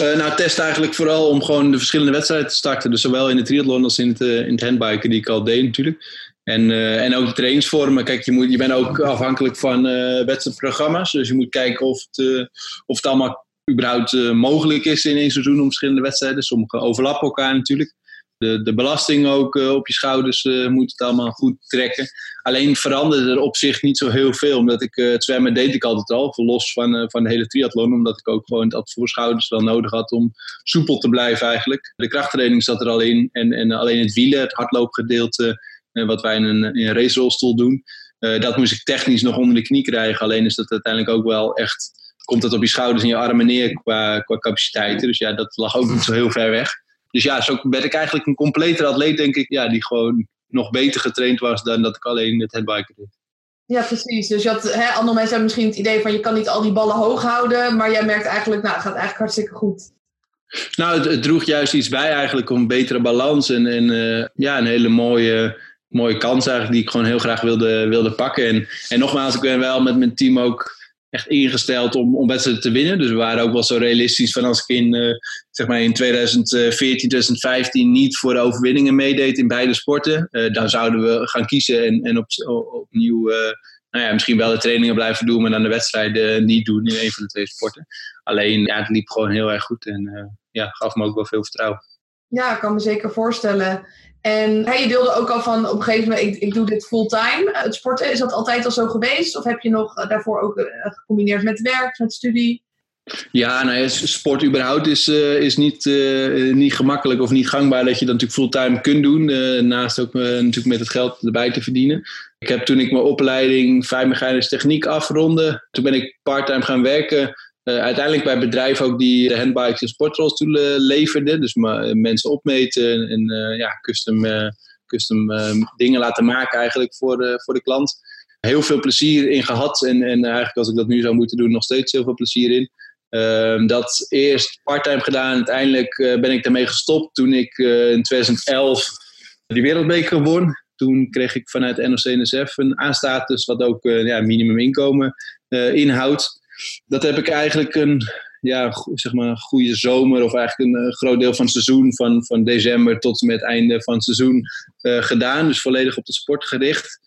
Uh, nou, test eigenlijk vooral om gewoon de verschillende wedstrijden te starten. Dus zowel in de triathlon als in het, uh, in het handbiken die ik al deed natuurlijk. En, uh, en ook de trainingsvormen. Kijk, je, moet, je bent ook afhankelijk van wedstrijdprogramma's. Dus je moet kijken of het, of het allemaal überhaupt mogelijk is in één seizoen om verschillende wedstrijden. Sommige overlappen elkaar natuurlijk. De, de belasting ook op je schouders moet het allemaal goed trekken. Alleen veranderde er op zich niet zo heel veel. Omdat ik het zwemmen deed ik altijd al. Los van, van de hele triathlon. Omdat ik ook gewoon dat voor schouders wel nodig had om soepel te blijven eigenlijk. De krachttraining zat er al in. En, en alleen het wielen, het hardloopgedeelte eh, wat wij in een, in een racerolstoel doen. Eh, dat moest ik technisch nog onder de knie krijgen. Alleen is dat uiteindelijk ook wel echt. Komt het op je schouders en je armen neer qua capaciteiten. Dus ja, dat lag ook niet zo heel ver weg. Dus ja, zo ben ik eigenlijk een completer atleet, denk ik. Ja, die gewoon nog beter getraind was dan dat ik alleen het headbiken deed. Ja, precies. Dus je had, hè, andere mensen hebben misschien het idee van je kan niet al die ballen hoog houden, maar jij merkt eigenlijk, nou, het gaat eigenlijk hartstikke goed. Nou, het, het droeg juist iets bij eigenlijk om betere balans en, en uh, ja, een hele mooie, mooie kans eigenlijk die ik gewoon heel graag wilde, wilde pakken. En, en nogmaals, ik ben wel met mijn team ook echt ingesteld om, om wedstrijden te winnen. Dus we waren ook wel zo realistisch van als ik in, uh, zeg maar in 2014, 2015 niet voor de overwinningen meedeed in beide sporten, uh, dan zouden we gaan kiezen en, en op, opnieuw uh, nou ja, misschien wel de trainingen blijven doen, maar dan de wedstrijden niet doen in een van de twee sporten. Alleen, ja, het liep gewoon heel erg goed en ja, gaf me ook wel veel vertrouwen. Ja, ik kan me zeker voorstellen. En je deelde ook al van op een gegeven moment, ik, ik doe dit fulltime. Het sporten, is dat altijd al zo geweest? Of heb je nog eh, daarvoor ook uh, gecombineerd met werk, met studie? Ja, nou ja, sport überhaupt is, uh, is niet, niet gemakkelijk of niet gangbaar dat je dat natuurlijk fulltime kunt doen. naast ook natuurlijk met het geld erbij te verdienen. Ik heb toen ik mijn opleiding fijnmechanische techniek afronde, toen ben ik parttime gaan werken uh, uiteindelijk bij bedrijven ook die de handbikes en sportrolstoelen leverden. Dus mensen opmeten en uh, ja, custom, uh, custom dingen laten maken eigenlijk voor de, voor de klant. Heel veel plezier in gehad en, en eigenlijk als ik dat nu zou moeten doen nog steeds heel veel plezier in. Ehm, dat eerst parttime gedaan, uiteindelijk ben ik daarmee gestopt toen ik in 2011 die wereldbeker won. Toen kreeg ik vanuit NOC-NSF een aanstatus wat ook ja, minimuminkomen inhoudt dat heb ik eigenlijk een, ja, zeg maar een goede zomer of eigenlijk een, groot deel van het seizoen, van, van december tot en met einde van het seizoen uh, gedaan. Dus volledig op de sport gericht.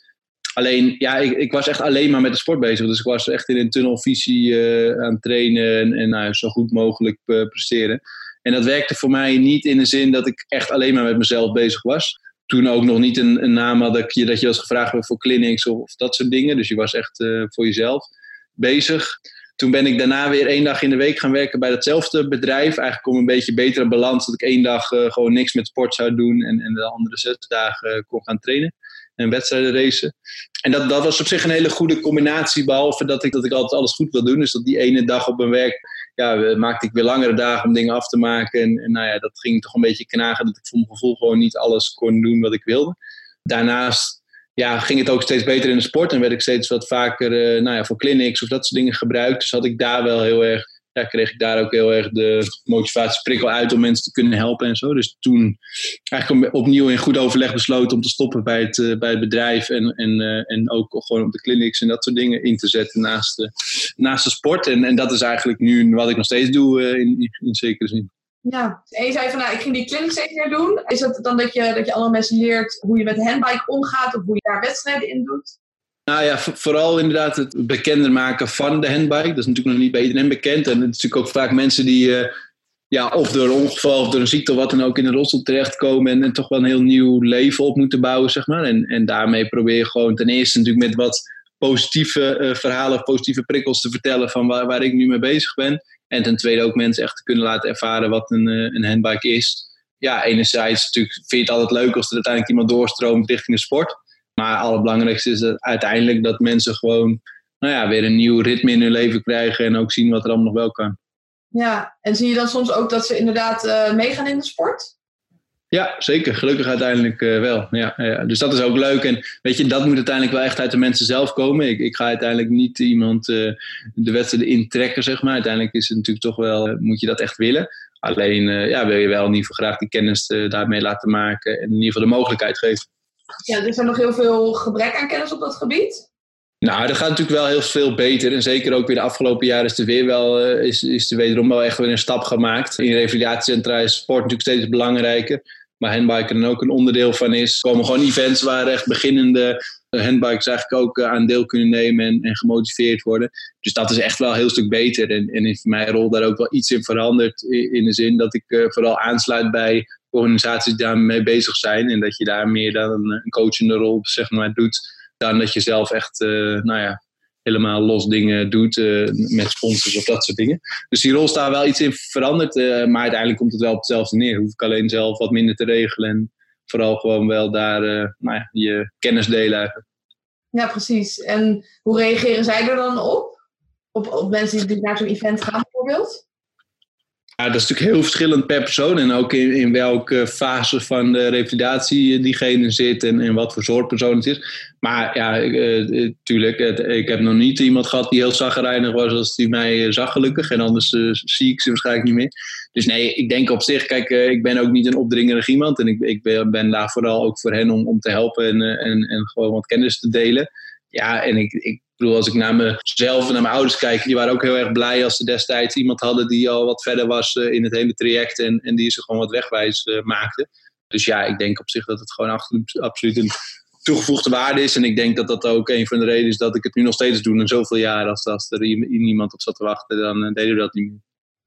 Alleen, ja, ik, ik, was echt alleen maar met de sport bezig. Dus ik was echt in een tunnelvisie uh, aan het trainen en, en nou, zo goed mogelijk presteren. En dat werkte voor mij niet in de zin dat ik echt alleen maar met mezelf bezig was. Toen ook nog niet een, een naam had dat je, dat je was gevraagd voor clinics of, of, dat soort dingen. Dus je was echt voor jezelf bezig. Toen ben ik daarna weer één dag in de week gaan werken bij datzelfde bedrijf. Eigenlijk om een beetje betere balans. Dat ik één dag uh, gewoon niks met sport zou doen. En, en de andere zes dagen uh, kon gaan trainen. En wedstrijden racen. En dat, dat was op zich een hele goede combinatie. Behalve dat ik, dat ik altijd alles goed wil doen. Dus dat die ene dag op mijn werk. Ja, maakte ik weer langere dagen om dingen af te maken. En, en nou ja, dat ging toch een beetje knagen. Dat ik voor mijn gevoel gewoon niet alles kon doen wat ik wilde. Daarnaast ja, ging het ook steeds beter in de sport en werd ik steeds wat vaker uh, nou ja, voor clinics of dat soort dingen gebruikt. Dus had ik daar wel heel erg, ja, kreeg ik daar ook heel erg de motivatieprikkel uit om mensen te kunnen helpen en zo. Dus toen eigenlijk opnieuw in goed overleg besloten om te stoppen bij het, uh, bij het bedrijf en, en, uh, en ook gewoon op de clinics en dat soort dingen in te zetten naast de, naast de sport. En, en dat is eigenlijk nu wat ik nog steeds doe in, in zekere zin. Ja, en je zei van nou, ik ging die clinic steeds meer doen. Is dat dan dat je, dat je allemaal mensen leert hoe je met handbike omgaat of hoe je daar wedstrijden in doet? Nou ja, vooral inderdaad het bekender maken van de handbike. Dat is natuurlijk nog niet bij iedereen bekend. En het is natuurlijk ook vaak mensen die uh, ja, of door een ongeval of door een ziekte of wat dan ook in de rolstoel terechtkomen. En, en toch wel een heel nieuw leven op moeten bouwen, zeg maar. En, en daarmee probeer je gewoon ten eerste natuurlijk met wat positieve uh, verhalen, positieve prikkels te vertellen van waar, waar ik nu mee bezig ben. En ten tweede ook mensen echt kunnen laten ervaren wat een, eh, een handbike is. Ja, enerzijds natuurlijk vind je het altijd leuk als er uiteindelijk iemand doorstroomt richting de sport. Maar het allerbelangrijkste is uiteindelijk dat mensen gewoon nou ja, weer een nieuw ritme in hun leven krijgen en ook zien wat er allemaal nog wel kan. Ja, en zie je dan soms ook dat ze inderdaad uh, meegaan in de sport? Ja, zeker. Gelukkig uiteindelijk uh, wel. Ja, ja, Dus dat is ook leuk. En weet je, dat moet uiteindelijk wel echt uit de mensen zelf komen. Ik, ik ga uiteindelijk niet iemand uh, de wedstrijden intrekken, zeg maar. Uiteindelijk is het natuurlijk toch wel, uh, moet je dat echt willen. Alleen ja, wil je wel in ieder geval graag die kennis daarmee laten maken. En in ieder geval de mogelijkheid geven. Ja, er is er nog heel veel gebrek aan kennis op dat gebied? Nou, dat gaat natuurlijk wel heel veel beter. En zeker ook weer de afgelopen jaren is er weer wel, is, is er wederom wel echt weer een stap gemaakt. In revalidatiecentra is sport natuurlijk steeds belangrijker maar handbiken er ook een onderdeel van is. Er komen gewoon events waar echt beginnende handbikers eigenlijk ook eh, aan deel kunnen nemen en, en, gemotiveerd worden. Dus dat is echt wel een heel stuk beter. En, en is mijn rol daar ook wel iets in veranderd. In de zin dat ik uh, vooral aansluit bij organisaties die daarmee bezig zijn. En dat je daar meer dan een, een coachende rol zeg maar, doet. Dat je zelf echt uh, nou ja, helemaal los dingen doet uh, met sponsors of dat soort dingen. Dus die rol staat wel iets in veranderd, uh, maar uiteindelijk komt het wel op hetzelfde neer. Hoef ik alleen zelf wat minder te regelen en vooral gewoon wel daar nou ja, je kennis delen. Ja, precies. En hoe reageren zij er dan op? Op, op mensen die naar zo'n event gaan bijvoorbeeld? Ja, dat is natuurlijk heel verschillend per persoon en ook in, in welke fase van de revalidatie diegene zit en, en wat voor soort persoon het is. Maar ja, natuurlijk, uh, ik heb nog niet iemand gehad die heel zaggerijnig was als die mij zag gelukkig. En anders zie ik ze waarschijnlijk niet meer. Dus nee, ik denk op zich, kijk, ik ben ook niet een opdringerig iemand. En ik, ik ben, daar vooral ook voor hen om, om te helpen en, en, en gewoon wat kennis te delen. Ja, en ik, ik bedoel, als ik naar mezelf en naar mijn ouders kijk, die waren ook heel erg blij als ze destijds iemand hadden die al wat verder was in het hele traject en, en die ze gewoon wat wegwijs maakte. Dus ja, ik denk op zich dat het gewoon absoluut een toegevoegde waarde is. En ik denk dat dat ook een van de redenen is dat ik het nu nog steeds doe. Na zoveel jaar, als, als er niemand op zat te wachten, dan uh, deden we dat niet meer.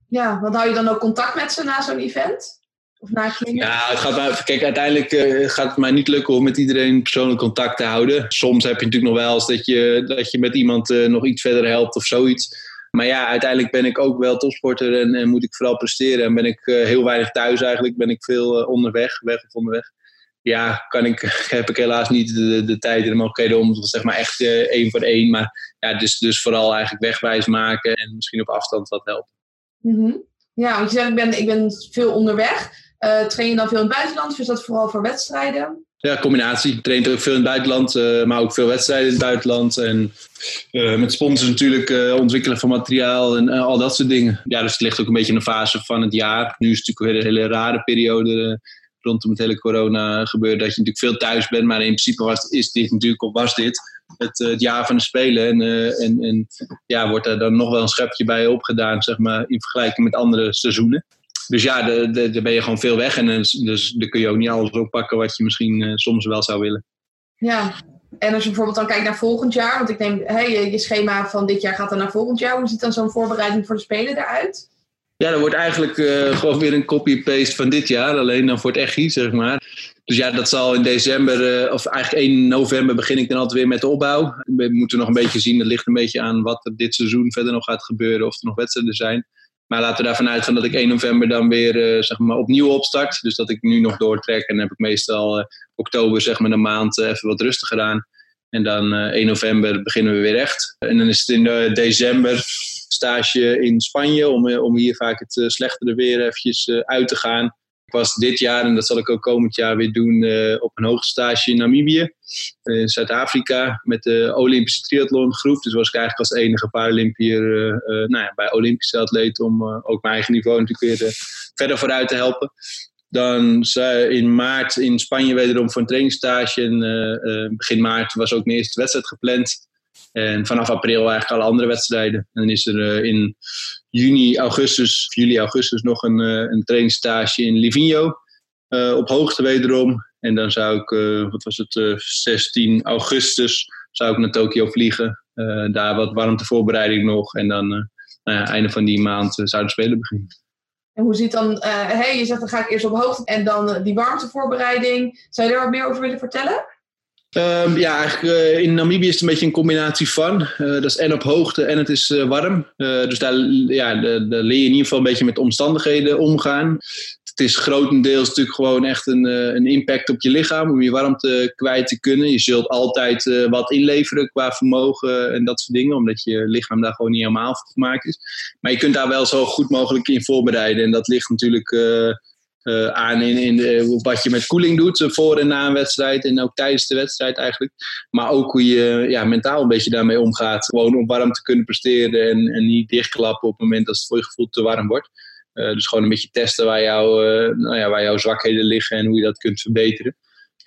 Ja, want hou je dan ook contact met ze na zo'n event? Of na Ja, het gaat mij, kijk, uiteindelijk uh, gaat het mij niet lukken om met iedereen persoonlijk contact te houden. Soms heb je natuurlijk nog wel eens dat je, dat je met iemand uh, nog iets verder helpt of zoiets. Maar ja, uiteindelijk ben ik ook wel topsporter en, en moet ik vooral presteren. En ben ik heel weinig thuis eigenlijk. Ben ik veel onderweg, weg of onderweg ja, kan ik, (laughs) heb ik helaas niet de, de tijd en de mogelijkheden om zeg maar echt één voor één. Maar ja, dus, dus vooral eigenlijk wegwijs maken en misschien op afstand wat helpen. Mm Ja, want je zegt ik ben, ik ben veel onderweg. Uh, train je dan veel in het buitenland of is dat vooral voor wedstrijden? Ja, combinatie. Ik ook veel in het buitenland, uh, maar ook veel wedstrijden in het buitenland. En met sponsors natuurlijk ontwikkelen van materiaal en al dat soort dingen. Ja, dus het ligt ook een beetje in de fase van het jaar. Nu is het natuurlijk weer een hele rare periode rondom het hele corona gebeuren, dat je natuurlijk veel thuis bent. Maar in principe was, is dit natuurlijk, of was dit, het, eh, het jaar van de Spelen. En, en, en ja, wordt er dan nog wel een schepje bij opgedaan, zeg maar, in vergelijking met andere seizoenen. Dus ja, daar ben je gewoon veel weg. En dus, dus dan kun je ook niet alles oppakken wat je misschien uh, soms wel zou willen. Ja, en als je bijvoorbeeld dan kijkt naar volgend jaar, want ik neem, hey, je schema van dit jaar gaat dan naar volgend jaar. Hoe ziet dan zo'n voorbereiding voor de Spelen eruit? Ja, dat wordt eigenlijk uh, gewoon weer een copy-paste van dit jaar, alleen dan voor het echi, zeg maar. Dus ja, dat zal in december, uh, of eigenlijk 1 november begin ik dan altijd weer met de opbouw. We moeten nog een beetje zien, dat ligt een beetje aan wat er dit seizoen verder nog gaat gebeuren, of er nog wedstrijden zijn. Maar laten we daarvan uitgaan dat ik 1 november dan weer uh, zeg maar opnieuw opstart. Dus dat ik nu nog doortrek en dan heb ik meestal oktober zeg maar een maand even wat rustiger aan. En dan 1 november beginnen we weer echt. En dan is het in december stage in Spanje om, eh, om hier vaak het eh, slechtere weer eventjes eh, uit te gaan. Ik was dit jaar, en dat zal ik ook komend jaar weer doen, op een hoogstage in Namibië, in Zuid-Afrika, met de Olympische triathlongroep. Dus was ik eigenlijk als enige Paralympier nou ja, bij Olympische atleten om ook mijn eigen niveau natuurlijk weer verder vooruit te helpen. Dan in maart in Spanje wederom voor een trainingsstage. En begin maart was ook mijn eerste wedstrijd gepland. En vanaf april eigenlijk alle andere wedstrijden. En dan is er in juni, augustus, juli, augustus nog een, uh, een trainingsstage in Livigno. Uh, op hoogte wederom. En dan zou ik, wat was het, 16 augustus zou ik naar Tokio vliegen. daar wat warmtevoorbereiding nog. En dan nou ja, einde van die maand zouden spelen beginnen. En hoe ziet dan, hey, je zegt dan ga ik eerst op hoogte en dan die warmtevoorbereiding. Zou je daar wat meer over willen vertellen? Um, ja, eigenlijk uh, in Namibië is het een beetje een combinatie van. Uh, dat is en op hoogte en het is uh, warm. dus daar, ja, leer je in ieder geval een beetje met omstandigheden omgaan. Het is grotendeels natuurlijk gewoon echt een, een impact op je lichaam om je warmte kwijt te kunnen. Je zult altijd wat inleveren qua vermogen en dat soort dingen, omdat je lichaam daar gewoon niet helemaal voor gemaakt is. Maar je kunt daar wel zo goed mogelijk in voorbereiden. En dat ligt natuurlijk uh, aan in, wat je met koeling doet eh, voor en na een wedstrijd en ook tijdens de wedstrijd eigenlijk. Maar ook hoe je ja, mentaal een beetje daarmee omgaat. Gewoon om warm te kunnen presteren en, en niet dichtklappen op het moment dat het voor je gevoel te warm wordt. Uh, dus gewoon een beetje testen waar, nou ja, waar jouw zwakheden liggen en hoe je dat kunt verbeteren.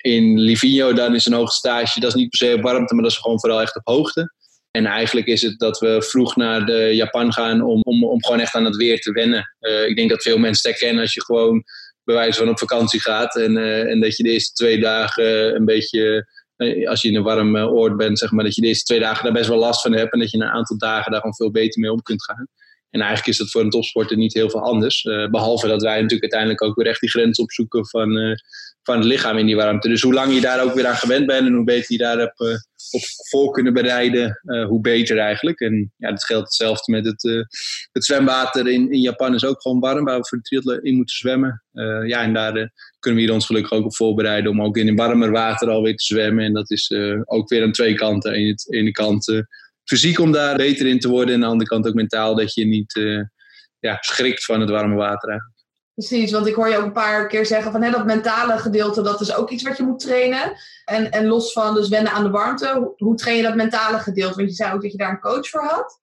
In Livigno dan is een hoge stage, dat is niet per se op warmte, maar dat is gewoon vooral echt op hoogte. En eigenlijk is het dat we vroeg naar de Japan gaan om, om, om gewoon echt aan het weer te wennen. Uh, ik denk dat veel mensen het herkennen als je gewoon bij wijze van op vakantie gaat. En, uh, en dat je de eerste twee dagen een beetje, uh, als je in een warm oord bent, zeg maar, dat je de eerste twee dagen daar best wel last van hebt. En dat je na een aantal dagen daar gewoon veel beter mee om kunt gaan. En eigenlijk is dat voor een topsporter niet heel veel anders. behalve dat wij natuurlijk uiteindelijk ook weer echt die grens opzoeken van van het lichaam in die warmte. Dus hoe lang je daar ook weer aan gewend bent en hoe beter je daarop uh, op voor kunnen bereiden, uh, hoe beter eigenlijk. En ja, dat geldt hetzelfde met het, uh, het zwemwater in, in Japan is ook gewoon warm, waar we voor de triathlon in moeten zwemmen. ja, en daar kunnen we hier ons gelukkig ook op voorbereiden om ook in een warmer water alweer te zwemmen. En dat is ook weer aan twee kanten. Aan de ene kant fysiek om daar beter in te worden en aan de andere kant ook mentaal dat je niet ja, schrikt van het warme water eigenlijk. Precies, want ik hoor je ook een paar keer zeggen van hè, dat mentale gedeelte, dat is ook iets wat je moet trainen. En, en los van dus wennen aan de warmte, hoe, train je dat mentale gedeelte? Want je zei ook dat je daar een coach voor had.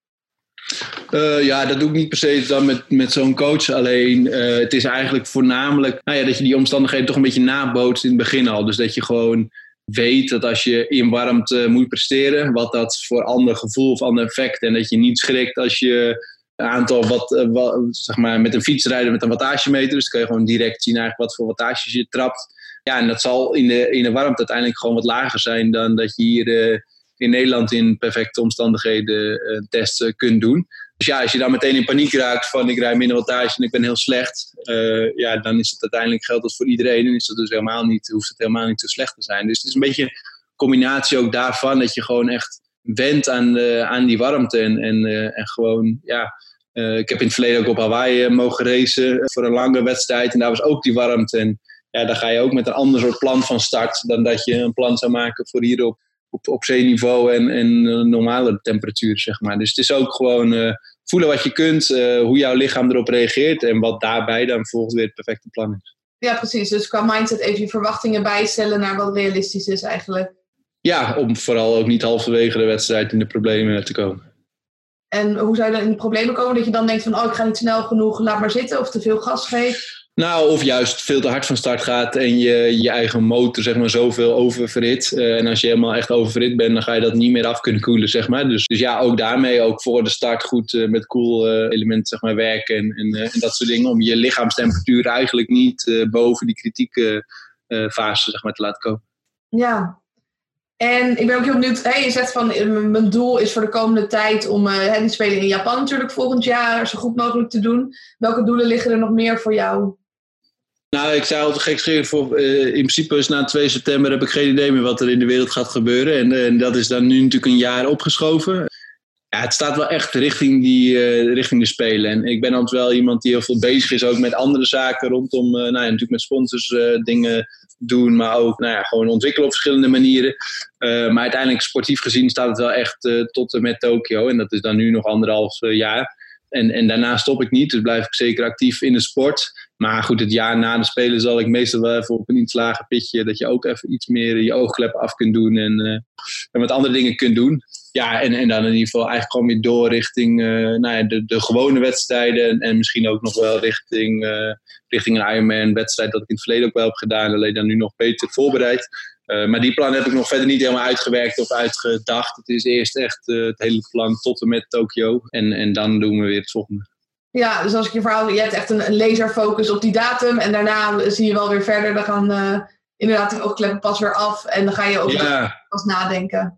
Uh, ja, dat doe ik niet per se dan met, met zo'n coach. Alleen uh, het is eigenlijk voornamelijk nou ja, dat je die omstandigheden toch een beetje nabootst in het begin al. Dus dat je gewoon weet dat als je in warmte moet presteren, wat dat voor ander gevoel of ander effect. En dat je niet schrikt als je aantal wat, uh, wat, zeg maar, met een fiets rijden met een wattagemeter. Dus dan kun je gewoon direct zien eigenlijk wat voor wattages je trapt. Ja, en dat zal in de, in de warmte uiteindelijk gewoon wat lager zijn dan dat je hier in Nederland in perfecte omstandigheden een test kunt doen. Dus ja, als je dan meteen in paniek raakt van ik rij minder wattage en ik ben heel slecht, uh, ja, dan is het uiteindelijk geldt dat voor iedereen en is dat dus helemaal niet, hoeft het helemaal niet zo slecht te zijn. Dus het is een beetje een combinatie ook daarvan dat je gewoon echt went aan, aan die warmte en, en, uh, en gewoon, ja, uh, ik heb in het verleden ook op Hawaii mogen racen voor een lange wedstrijd en daar was ook die warmte en ja, dan ga je ook met een ander soort plan van start dan dat je een plan zou maken voor hier op op, op zeeniveau en, en normale temperatuur, zeg maar. Dus het is ook gewoon uh, voelen wat je kunt, uh, hoe jouw lichaam erop reageert en wat daarbij dan volgens weer het perfecte plan is. Ja, precies. Dus qua mindset even je verwachtingen bijstellen naar wat realistisch is eigenlijk. Ja, om vooral ook niet halverwege de wedstrijd in de problemen te komen. En hoe zou je dan in de problemen komen? Dat je dan denkt van, oh, ik ga niet snel genoeg, laat maar zitten. Of te veel gas geeft. Nou, of juist veel te hard van start gaat en je je eigen motor zeg maar zoveel oververhit. Uh, en als je helemaal echt oververhit bent, dan ga je dat niet meer af kunnen koelen, zeg maar. Dus, dus ja, ook daarmee, ook voor de start goed uh, met koel uh, elementen zeg maar, werken en, en, en, dat soort dingen. Om je lichaamstemperatuur eigenlijk niet boven die kritieke fase zeg maar, te laten komen. Ja, en ik ben ook heel benieuwd, hey, je zegt van mijn doel is voor de komende tijd om uh, die spelen in Japan natuurlijk volgend jaar zo goed mogelijk te doen. Welke doelen liggen er nog meer voor jou? Nou, ik zou het gek. Voor, uh, in principe is na 2 september heb ik geen idee meer wat er in de wereld gaat gebeuren. En, en dat is dan nu natuurlijk een jaar opgeschoven. Ja, het staat wel echt richting, die, uh, richting de Spelen. En ik ben altijd wel iemand die heel veel bezig is ook met andere zaken rondom, uh, nou ja, natuurlijk met sponsors dingen doen, maar ook nou ja, gewoon ontwikkelen op verschillende manieren. maar uiteindelijk sportief gezien staat het wel echt tot en met Tokio. En dat is dan nu nog anderhalf jaar. En, en daarna stop ik niet, dus blijf ik zeker actief in de sport. Maar goed, het jaar na de Spelen zal ik meestal wel even op een iets lager pitje. Dat je ook even iets meer je oogkleppen af kunt doen en, en wat andere dingen kunt doen. Ja, en, en dan in ieder geval eigenlijk gewoon weer door richting uh, nou ja, de, de gewone wedstrijden. En, en misschien ook nog wel richting, uh, richting een Ironman-wedstrijd dat ik in het verleden ook wel heb gedaan. Alleen dan nu nog beter voorbereid. maar die plan heb ik nog verder niet helemaal uitgewerkt of uitgedacht. Het is eerst echt het hele plan tot en met Tokio. En, en dan doen we weer het volgende. Ja, dus als ik je verhaal, je hebt echt een, een laserfocus op die datum en daarna zie je wel weer verder. Dan gaan inderdaad de oogkleppen pas weer af en dan ga je ook ja. pas nadenken.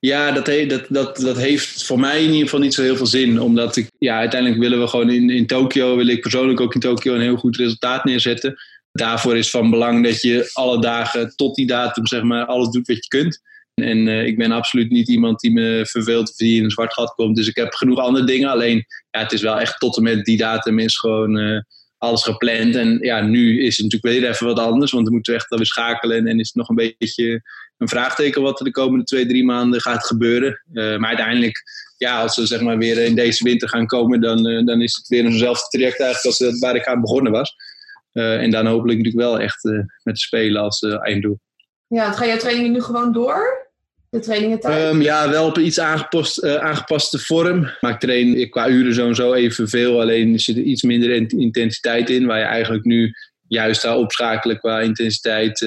Ja, dat, dat, dat, dat heeft voor mij in ieder geval niet zo heel veel zin. Omdat ik, ja, uiteindelijk willen we gewoon in, in Tokio, wil ik persoonlijk ook in Tokio een heel goed resultaat neerzetten. Daarvoor is van belang dat je alle dagen tot die datum, zeg maar, alles doet wat je kunt. En uh, ik ben absoluut niet iemand die me verveelt of die in een zwart gat komt. Dus ik heb genoeg andere dingen. Alleen ja, het is wel echt tot en met die datum is gewoon uh, alles gepland. En ja, nu is het natuurlijk weer even wat anders. Want we moeten echt weer schakelen. En, en is het nog een beetje een vraagteken wat er de komende twee, drie maanden gaat gebeuren. Uh, maar uiteindelijk, ja, als we zeg maar weer in deze winter gaan komen, dan, dan is het weer eenzelfde traject eigenlijk als waar ik aan begonnen was. en dan hopelijk natuurlijk wel echt met spelen als einddoel. Ja, ga je trainingen nu gewoon door? de trainingen thuis? Um, ja, wel op een iets aangepast, uh, aangepaste vorm. Maar ik train qua uren sowieso evenveel. Alleen er zit er iets minder intensiteit in. Waar je eigenlijk nu juist daar opschakelen qua intensiteit.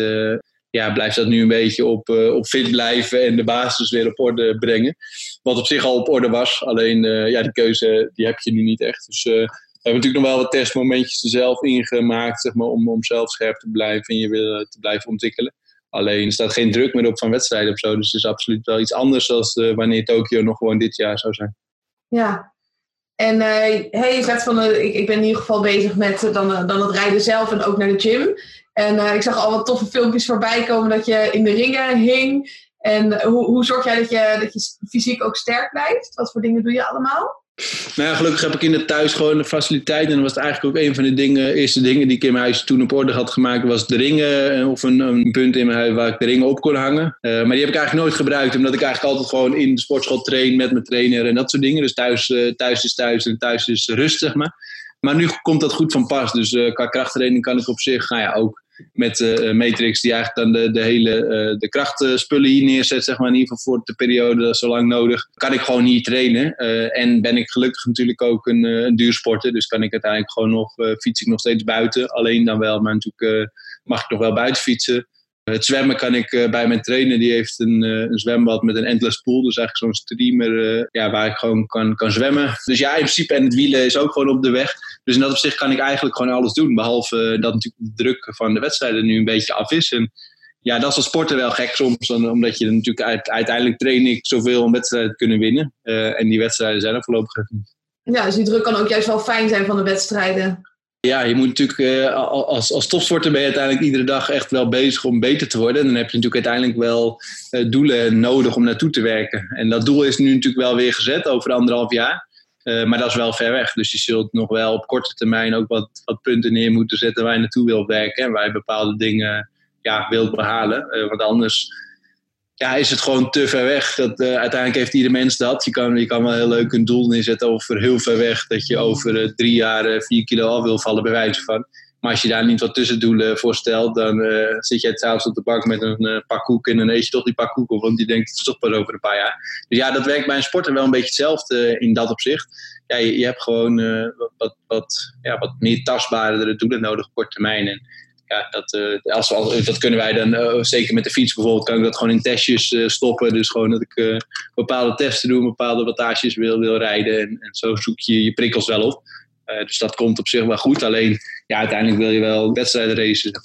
Ja, blijft dat nu een beetje op, uh, op fit blijven en de basis weer op orde brengen. Wat op zich al op orde was. Alleen ja, die keuze die heb je nu niet echt. Dus we hebben natuurlijk nog wel wat testmomentjes er zelf ingemaakt. Zeg maar, om, om zelf scherp te blijven en je willen te blijven ontwikkelen. Alleen er staat geen druk meer op van wedstrijden of zo. Dus het is absoluut wel iets anders dan wanneer Tokio nog gewoon dit jaar zou zijn. Ja. En hey, je zegt van ik, ik ben in ieder geval bezig met dan, dan het rijden zelf en ook naar de gym. En ik zag al wat toffe filmpjes voorbij komen dat je in de ringen hing. En hoe, hoe zorg jij dat je, dat je fysiek ook sterk blijft? Wat voor dingen doe je allemaal? Nou ja, gelukkig heb ik in het thuis gewoon de faciliteiten. En dat was eigenlijk ook een van de dingen, eerste dingen die ik in mijn huis toen op orde had gemaakt. Was de ringen eh, of een, een punt in mijn huis waar ik de ringen op kon hangen. Uh, maar die heb ik eigenlijk nooit gebruikt. Omdat ik eigenlijk altijd gewoon in de sportschool train met mijn trainer en dat soort dingen. Dus thuis, uh, thuis is thuis en thuis is rust, zeg maar. Maar nu komt dat goed van pas. Dus qua krachttraining kan ik op zich, nou ja, ook met uh, Matrix, die eigenlijk dan de, de hele uh, de krachtspullen hier neerzet, zeg maar, in ieder geval voor de periode zo lang nodig, kan ik gewoon niet trainen. Uh, en ben ik gelukkig natuurlijk ook een, een duursporter, dus kan ik uiteindelijk gewoon nog, fiets ik nog steeds buiten. Alleen dan wel, maar natuurlijk mag ik nog wel buiten fietsen. Het zwemmen kan ik bij mijn trainer, die heeft een, een zwembad met een endless pool. Dus eigenlijk zo'n streamer ja, waar ik gewoon kan, kan zwemmen. Dus ja, in principe, en het wielen is ook gewoon op de weg. Dus in dat opzicht kan ik eigenlijk gewoon alles doen. Behalve dat natuurlijk de druk van de wedstrijden nu een beetje af is. En ja, dat is als sporten wel gek soms. Omdat je natuurlijk uiteindelijk train ik zoveel om wedstrijden te kunnen winnen. En die wedstrijden zijn er voorlopig niet. Ja, dus die druk kan ook juist wel fijn zijn van de wedstrijden. Ja, je moet natuurlijk uh, als, als topsporter ben je uiteindelijk iedere dag echt wel bezig om beter te worden. En dan heb je natuurlijk uiteindelijk wel uh, doelen nodig om naartoe te werken. En dat doel is nu natuurlijk wel weer gezet over anderhalf jaar. Uh, maar dat is wel ver weg. Dus je zult nog wel op korte termijn ook wat, wat punten neer moeten zetten waar je naartoe wilt werken. En waar je bepaalde dingen ja, wilt behalen. Uh, want anders ja, is het gewoon te ver weg. Dat, uh, uiteindelijk heeft ieder mens dat. Je kan, je kan wel heel leuk een doel neerzetten over heel ver weg. Dat je over drie jaar vier kilo af wil vallen, bij wijze van. Maar als je daar niet wat tussendoelen voor stelt, dan zit je s'avonds op de bank met een pak koek en dan eet je toch die pak koek want die denkt het toch pas over een paar jaar. Dus ja, dat werkt bij een sporter wel een beetje hetzelfde in dat opzicht. Ja, je, hebt gewoon wat, wat, ja, wat meer tastbaardere doelen nodig op korte termijn. En ja, dat, als, als, dat kunnen wij dan, zeker met de fiets bijvoorbeeld, kan ik dat gewoon in testjes stoppen. Dus gewoon dat ik bepaalde testen doe, bepaalde wattages wil, wil rijden. En, en zo zoek je je prikkels wel op. Uh, dus dat komt op zich wel goed. Alleen ja, uiteindelijk wil je wel wedstrijden racen.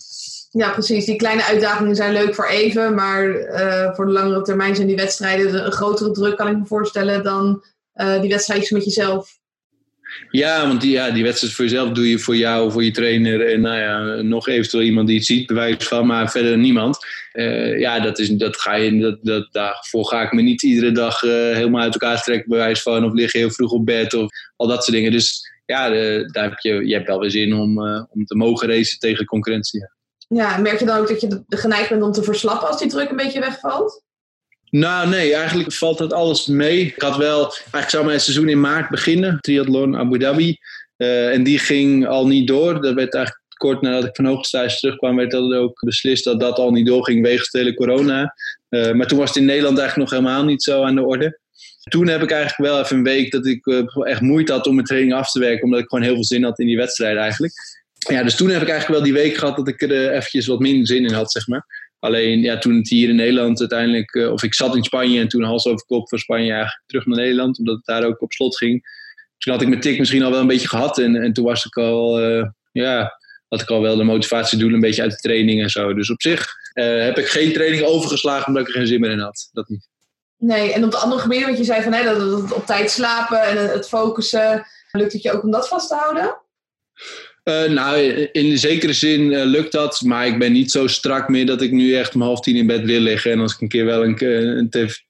Ja, precies. Die kleine uitdagingen zijn leuk voor even. Maar uh, voor de langere termijn zijn die wedstrijden een grotere druk, kan ik me voorstellen, dan uh, die wedstrijdjes met jezelf. Ja, want die, ja, die wedstrijd voor jezelf doe je voor jou, voor je trainer en nou ja, nog eventueel iemand die het ziet, bewijs van, maar verder niemand. Uh, ja, dat is, dat ga je, dat, dat, daarvoor ga ik me niet iedere dag uh, helemaal uit elkaar trekken, bewijs van, of liggen heel vroeg op bed of al dat soort dingen. Dus ja, de, daar heb je, je hebt wel weer zin om, om te mogen racen tegen concurrentie. Ja, merk je dan ook dat je geneigd bent om te verslappen als die druk een beetje wegvalt? Nou, nee, eigenlijk valt dat alles mee. Ik had wel, eigenlijk zou mijn seizoen in maart beginnen, triathlon Abu Dhabi. Uh, en die ging al niet door. Dat werd eigenlijk kort nadat ik van hoogtestage terugkwam, werd dat ook beslist dat dat al niet doorging wegens de hele corona. Uh, maar toen was het in Nederland eigenlijk nog helemaal niet zo aan de orde. Toen heb ik eigenlijk wel even een week dat ik uh, echt moeite had om mijn training af te werken, omdat ik gewoon heel veel zin had in die wedstrijd eigenlijk. Ja, dus toen heb ik eigenlijk wel die week gehad dat ik er eventjes wat minder zin in had, zeg maar. Alleen ja, toen het hier in Nederland uiteindelijk, uh, of ik zat in Spanje en toen hals over kop voor Spanje eigenlijk terug naar Nederland, omdat het daar ook op slot ging. Toen had ik mijn tik misschien al wel een beetje gehad en, en toen was ik al, ja, had ik al wel de motivatiedoelen een beetje uit de training en zo. Dus op zich heb ik geen training overgeslagen omdat ik er geen zin meer in had. Dat niet. Nee, en op de andere gebieden, wat je zei van hè, dat het op tijd slapen en het focussen, lukt het je ook om dat vast te houden? Uh, nou, in zekere zin uh, lukt dat, maar ik ben niet zo strak meer dat ik nu echt om half tien in bed wil liggen. En als ik een keer wel een,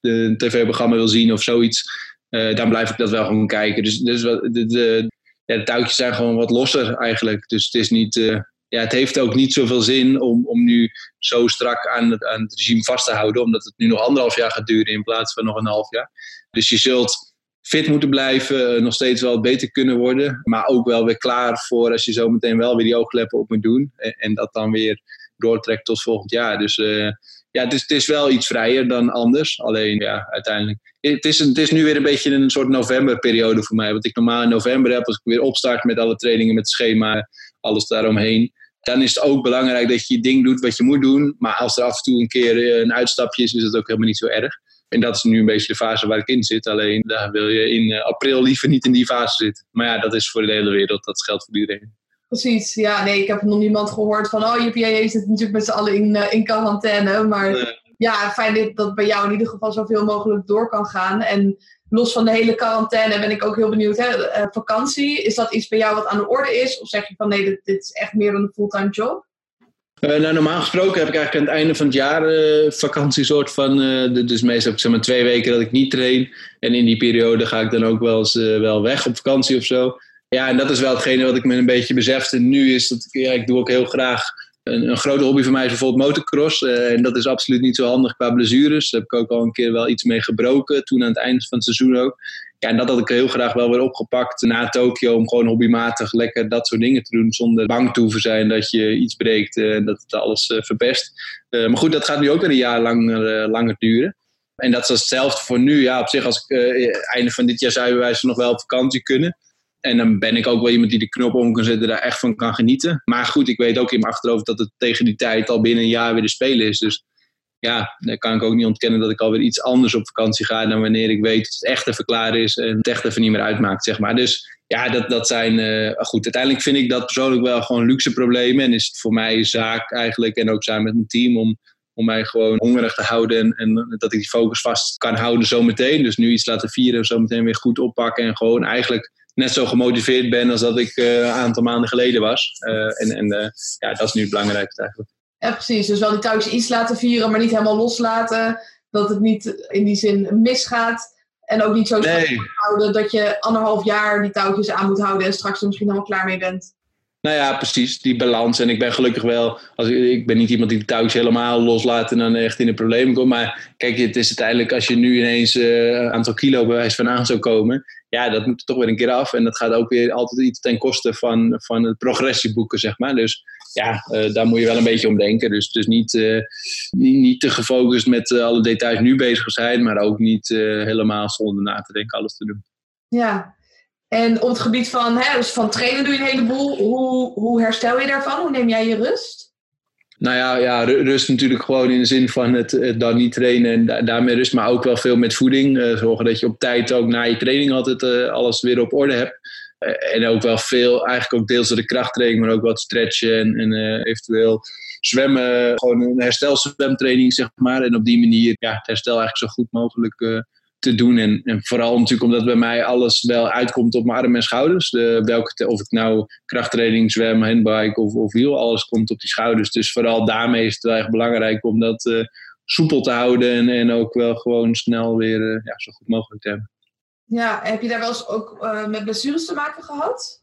een tv-programma wil zien of zoiets, uh, dan blijf ik dat wel gewoon kijken. Dus, dus de, de, ja, de touwtjes zijn gewoon wat losser eigenlijk. Dus het is niet ja, het heeft ook niet zoveel zin om, om nu zo strak aan het, aan het regime vast te houden, omdat het nu nog anderhalf jaar gaat duren in plaats van nog een half jaar. Dus je zult fit moeten blijven, eh, nog steeds wel beter kunnen worden, maar ook wel weer klaar voor als je zo meteen wel weer die oogkleppen op moet doen en, dat dan weer doortrekt tot volgend jaar. Dus uh, ja, het is, het is wel iets vrijer dan anders. Alleen ja, uiteindelijk. Het is, het is nu weer een beetje een soort novemberperiode voor mij. Wat ik normaal in november heb, als ik weer opstart met alle trainingen, met het schema, alles daaromheen dan is het ook belangrijk dat je je ding doet wat je moet doen. Maar als er af en toe een keer eh, een uitstapje is, is het ook helemaal niet zo erg. En dat is nu een beetje de fase waar ik in zit. Alleen daar wil je in eh, april liever niet in die fase zitten. Maar ja, dat is voor de hele wereld. Dat geldt voor iedereen. Precies, ja, nee, ik heb nog niemand gehoord van, oh, je PA zit natuurlijk met z'n allen in, uh, in quarantaine. Maar ja, fijn dat bij jou in ieder geval zoveel mogelijk door kan gaan. En los van de hele quarantaine ben ik ook heel benieuwd. Hè? Uh, vakantie, is dat iets bij jou wat aan de orde is? Of zeg je van nee, dit, dit is echt meer een fulltime job? Uh, nou, normaal gesproken heb ik eigenlijk aan het einde van het jaar uh, vakantie soort van. dus meestal heb ik twee weken dat ik niet train. En in die periode ga ik dan ook wel eens wel weg op vakantie of zo. Ja, en dat is wel hetgene wat ik me een beetje besefte nu is dat ik, doe ook heel graag Een, een, grote hobby van mij is bijvoorbeeld motocross. en dat is absoluut niet zo handig qua blessures. Daar heb ik ook al een keer wel iets mee gebroken. Toen aan het eind van het seizoen ook. Ja, en dat had ik heel graag wel weer opgepakt na Tokio. Om gewoon hobbymatig lekker dat soort dingen te doen. Zonder bang te hoeven zijn dat je iets breekt en dat het alles verpest. maar goed, dat gaat nu ook weer een jaar lang, langer duren. En dat is hetzelfde voor nu. Ja, op zich, als ik einde van dit jaar zou wijze nog wel op vakantie kunnen. En dan ben ik ook wel iemand die de knop om kan zetten, daar echt van kan genieten. Maar goed, ik weet ook in mijn achterhoofd dat het tegen die tijd al binnen een jaar weer de spelen is. Dus ja, dan kan ik ook niet ontkennen dat ik alweer iets anders op vakantie ga dan wanneer ik weet dat het echt even klaar is en het echt even niet meer uitmaakt, zeg maar. Dus ja, dat, dat zijn, uh, goed, uiteindelijk vind ik dat persoonlijk wel gewoon luxe problemen. En is het voor mij zaak eigenlijk, en ook samen met mijn team, om om mij gewoon hongerig te houden en, en, dat ik die focus vast kan houden zometeen. Dus nu iets laten vieren, zometeen weer goed oppakken en gewoon eigenlijk net zo gemotiveerd ben als dat ik uh, een aantal maanden geleden was. Uh, en en ja, dat is nu het belangrijkste eigenlijk. Ja, precies. Dus wel die touwtjes iets laten vieren, maar niet helemaal loslaten. Dat het niet in die zin misgaat. En ook niet zo nee. houden dat je anderhalf jaar die touwtjes aan moet houden en straks er misschien helemaal klaar mee bent. Nou ja, precies, die balans. En ik ben gelukkig wel, als ik, ik ben niet iemand die de touwtjes helemaal loslaat en dan echt in een probleem komt. Maar kijk, het is uiteindelijk als je nu ineens uh, een aantal kilo bewijs van aan zou komen. Ja, dat moet er toch weer een keer af. En dat gaat ook weer altijd iets ten koste van, van het progressieboeken, zeg maar. Dus ja, uh, daar moet je wel een beetje om denken. Dus, dus niet, uh, niet, niet, te gefocust met alle details nu bezig zijn, maar ook niet helemaal zonder na te denken alles te doen. Ja, en op het gebied van, hè, dus van trainen doe je een heleboel. Hoe, hoe herstel je daarvan? Hoe neem jij je rust? Nou ja, ja, rust natuurlijk gewoon in de zin van het, dan niet trainen en daarmee rust, maar ook wel veel met voeding. Uh, zorgen dat je op tijd ook na je training altijd uh, alles weer op orde hebt. Uh, en ook wel veel, eigenlijk ook deels de krachttraining, maar ook wat stretchen en, en eventueel zwemmen. Gewoon een herstelswemtraining, zeg maar. En op die manier ja, het herstel eigenlijk zo goed mogelijk te doen. En, en, vooral natuurlijk omdat bij mij alles wel uitkomt op mijn armen en schouders. De, welke, of ik nou krachttraining, zwem, handbike of, of wiel, alles komt op die schouders. Dus vooral daarmee is het wel echt belangrijk om dat soepel te houden en, en ook wel gewoon snel weer ja, zo goed mogelijk te hebben. Ja, heb je daar wel eens ook uh, met blessures te maken gehad?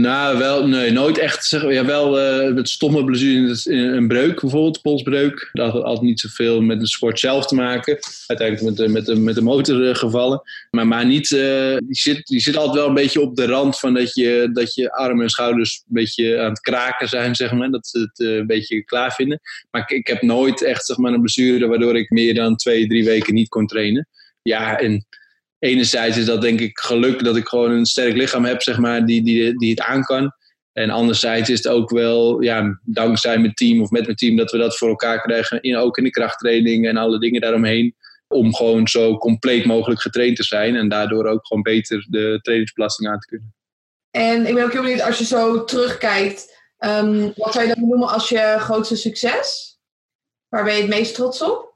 Nou, wel, nee, nooit echt. Zeg, ja, wel uh, met stomme blessures, een breuk bijvoorbeeld, polsbreuk. Dat had niet zoveel met de sport zelf te maken. Uiteindelijk met de, met de, met de motor uh, gevallen. Maar, maar niet, die, zit, die zit altijd wel een beetje op de rand van dat je, dat je armen en schouders een beetje aan het kraken zijn, zeg maar. Dat ze het een beetje klaar vinden. Maar ik, ik heb nooit echt zeg maar, een blessure waardoor ik meer dan twee, drie weken niet kon trainen. Ja, en enerzijds is dat denk ik geluk dat ik gewoon een sterk lichaam heb, zeg maar, die, die, die het aan kan. En anderzijds is het ook wel, ja, dankzij mijn team of met mijn team, dat we dat voor elkaar krijgen. In, ook in de krachttraining en alle dingen daaromheen. Om gewoon zo compleet mogelijk getraind te zijn. En daardoor ook gewoon beter de trainingsbelasting aan te kunnen. En ik ben ook heel benieuwd, als je zo terugkijkt, um, wat zou je dan noemen als je grootste succes? Waar ben je het meest trots op?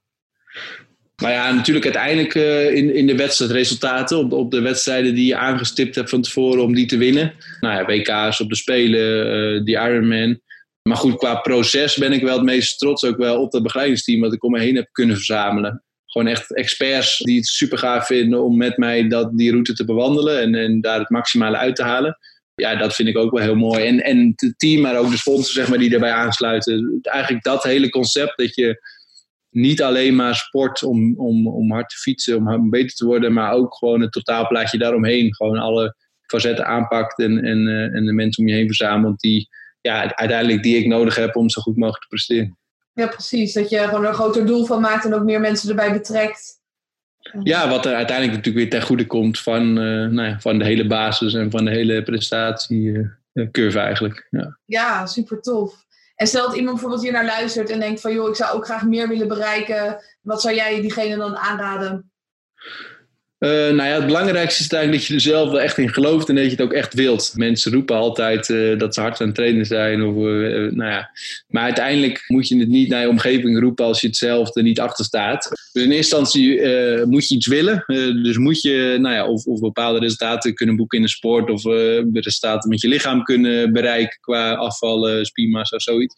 Nou ja, natuurlijk uiteindelijk uh, in, in de wedstrijdresultaten, op, op de wedstrijden die je aangestipt hebt van tevoren om die te winnen. Nou ja, WK's op de Spelen, uh, die Ironman. Maar goed, qua proces ben ik wel het meest trots ook wel op dat begeleidingsteam wat ik om me heen heb kunnen verzamelen. Gewoon echt experts die het super gaaf vinden om met mij dat, die route te bewandelen en, en daar het maximale uit te halen. Ja, dat vind ik ook wel heel mooi. En, en het team, maar ook de sponsors zeg maar, die daarbij aansluiten. Eigenlijk dat hele concept dat je niet alleen maar sport om, om, om hard te fietsen, om beter te worden, maar ook gewoon het totaalplaatje daaromheen. Gewoon alle facetten aanpakt en, en, uh, en de mensen om je heen verzamelt die ja, uiteindelijk die ik nodig heb om zo goed mogelijk te presteren. Ja, precies. Dat je gewoon een groter doel van maakt en ook meer mensen erbij betrekt. Ja, wat er uiteindelijk natuurlijk weer ten goede komt van, uh, nou ja, van de hele basis en van de hele prestatiecurve uh, eigenlijk. Ja. ja, super tof. En stel dat iemand bijvoorbeeld hier naar luistert en denkt van joh, ik zou ook graag meer willen bereiken. Wat zou jij diegene dan aanraden? Uh, nou ja, het belangrijkste is eigenlijk dat je er zelf wel echt in gelooft en dat je het ook echt wilt. Mensen roepen altijd uh, dat ze hard aan het trainen zijn. Of, uh, nou ja. Maar uiteindelijk moet je het niet naar je omgeving roepen als je het zelf er niet achter staat. Dus in eerste instantie moet je iets willen. dus moet je nou ja, of, of, bepaalde resultaten kunnen boeken in de sport. Of resultaten met je lichaam kunnen bereiken qua afvallen, spiermassa of zoiets.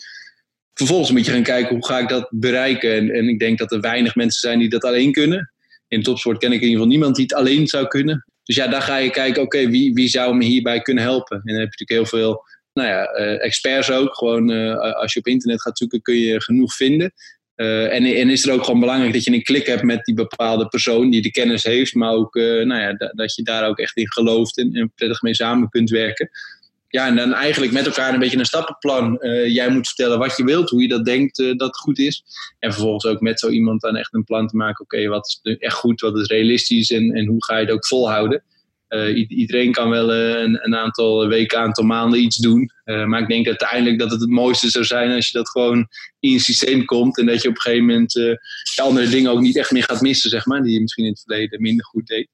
Vervolgens moet je gaan kijken hoe ga ik dat bereiken. En, en ik denk dat er weinig mensen zijn die dat alleen kunnen in topsport ken ik in ieder geval niemand die het alleen zou kunnen. Dus ja, daar ga je kijken, oké, wie, wie zou me hierbij kunnen helpen? En dan heb je natuurlijk heel veel nou ja, experts ook. Gewoon als je op internet gaat zoeken kun je genoeg vinden. en, en, is er ook gewoon belangrijk dat je een klik hebt met die bepaalde persoon die de kennis heeft, maar ook nou ja, dat je daar ook echt in gelooft en, en prettig mee samen kunt werken ja, en dan eigenlijk met elkaar een beetje een stappenplan. Uh, jij moet vertellen wat je wilt, hoe je dat denkt uh, dat goed is. En vervolgens ook met zo iemand dan echt een plan te maken. Oké, wat is echt goed, wat is realistisch en, en hoe ga je het ook volhouden. Uh, iedereen kan wel een, een, aantal weken, aantal maanden iets doen. maar ik denk uiteindelijk dat het het mooiste zou zijn als je dat gewoon in je systeem komt. En dat je op een gegeven moment de andere dingen ook niet echt meer gaat missen, zeg maar. Die je misschien in het verleden minder goed deed.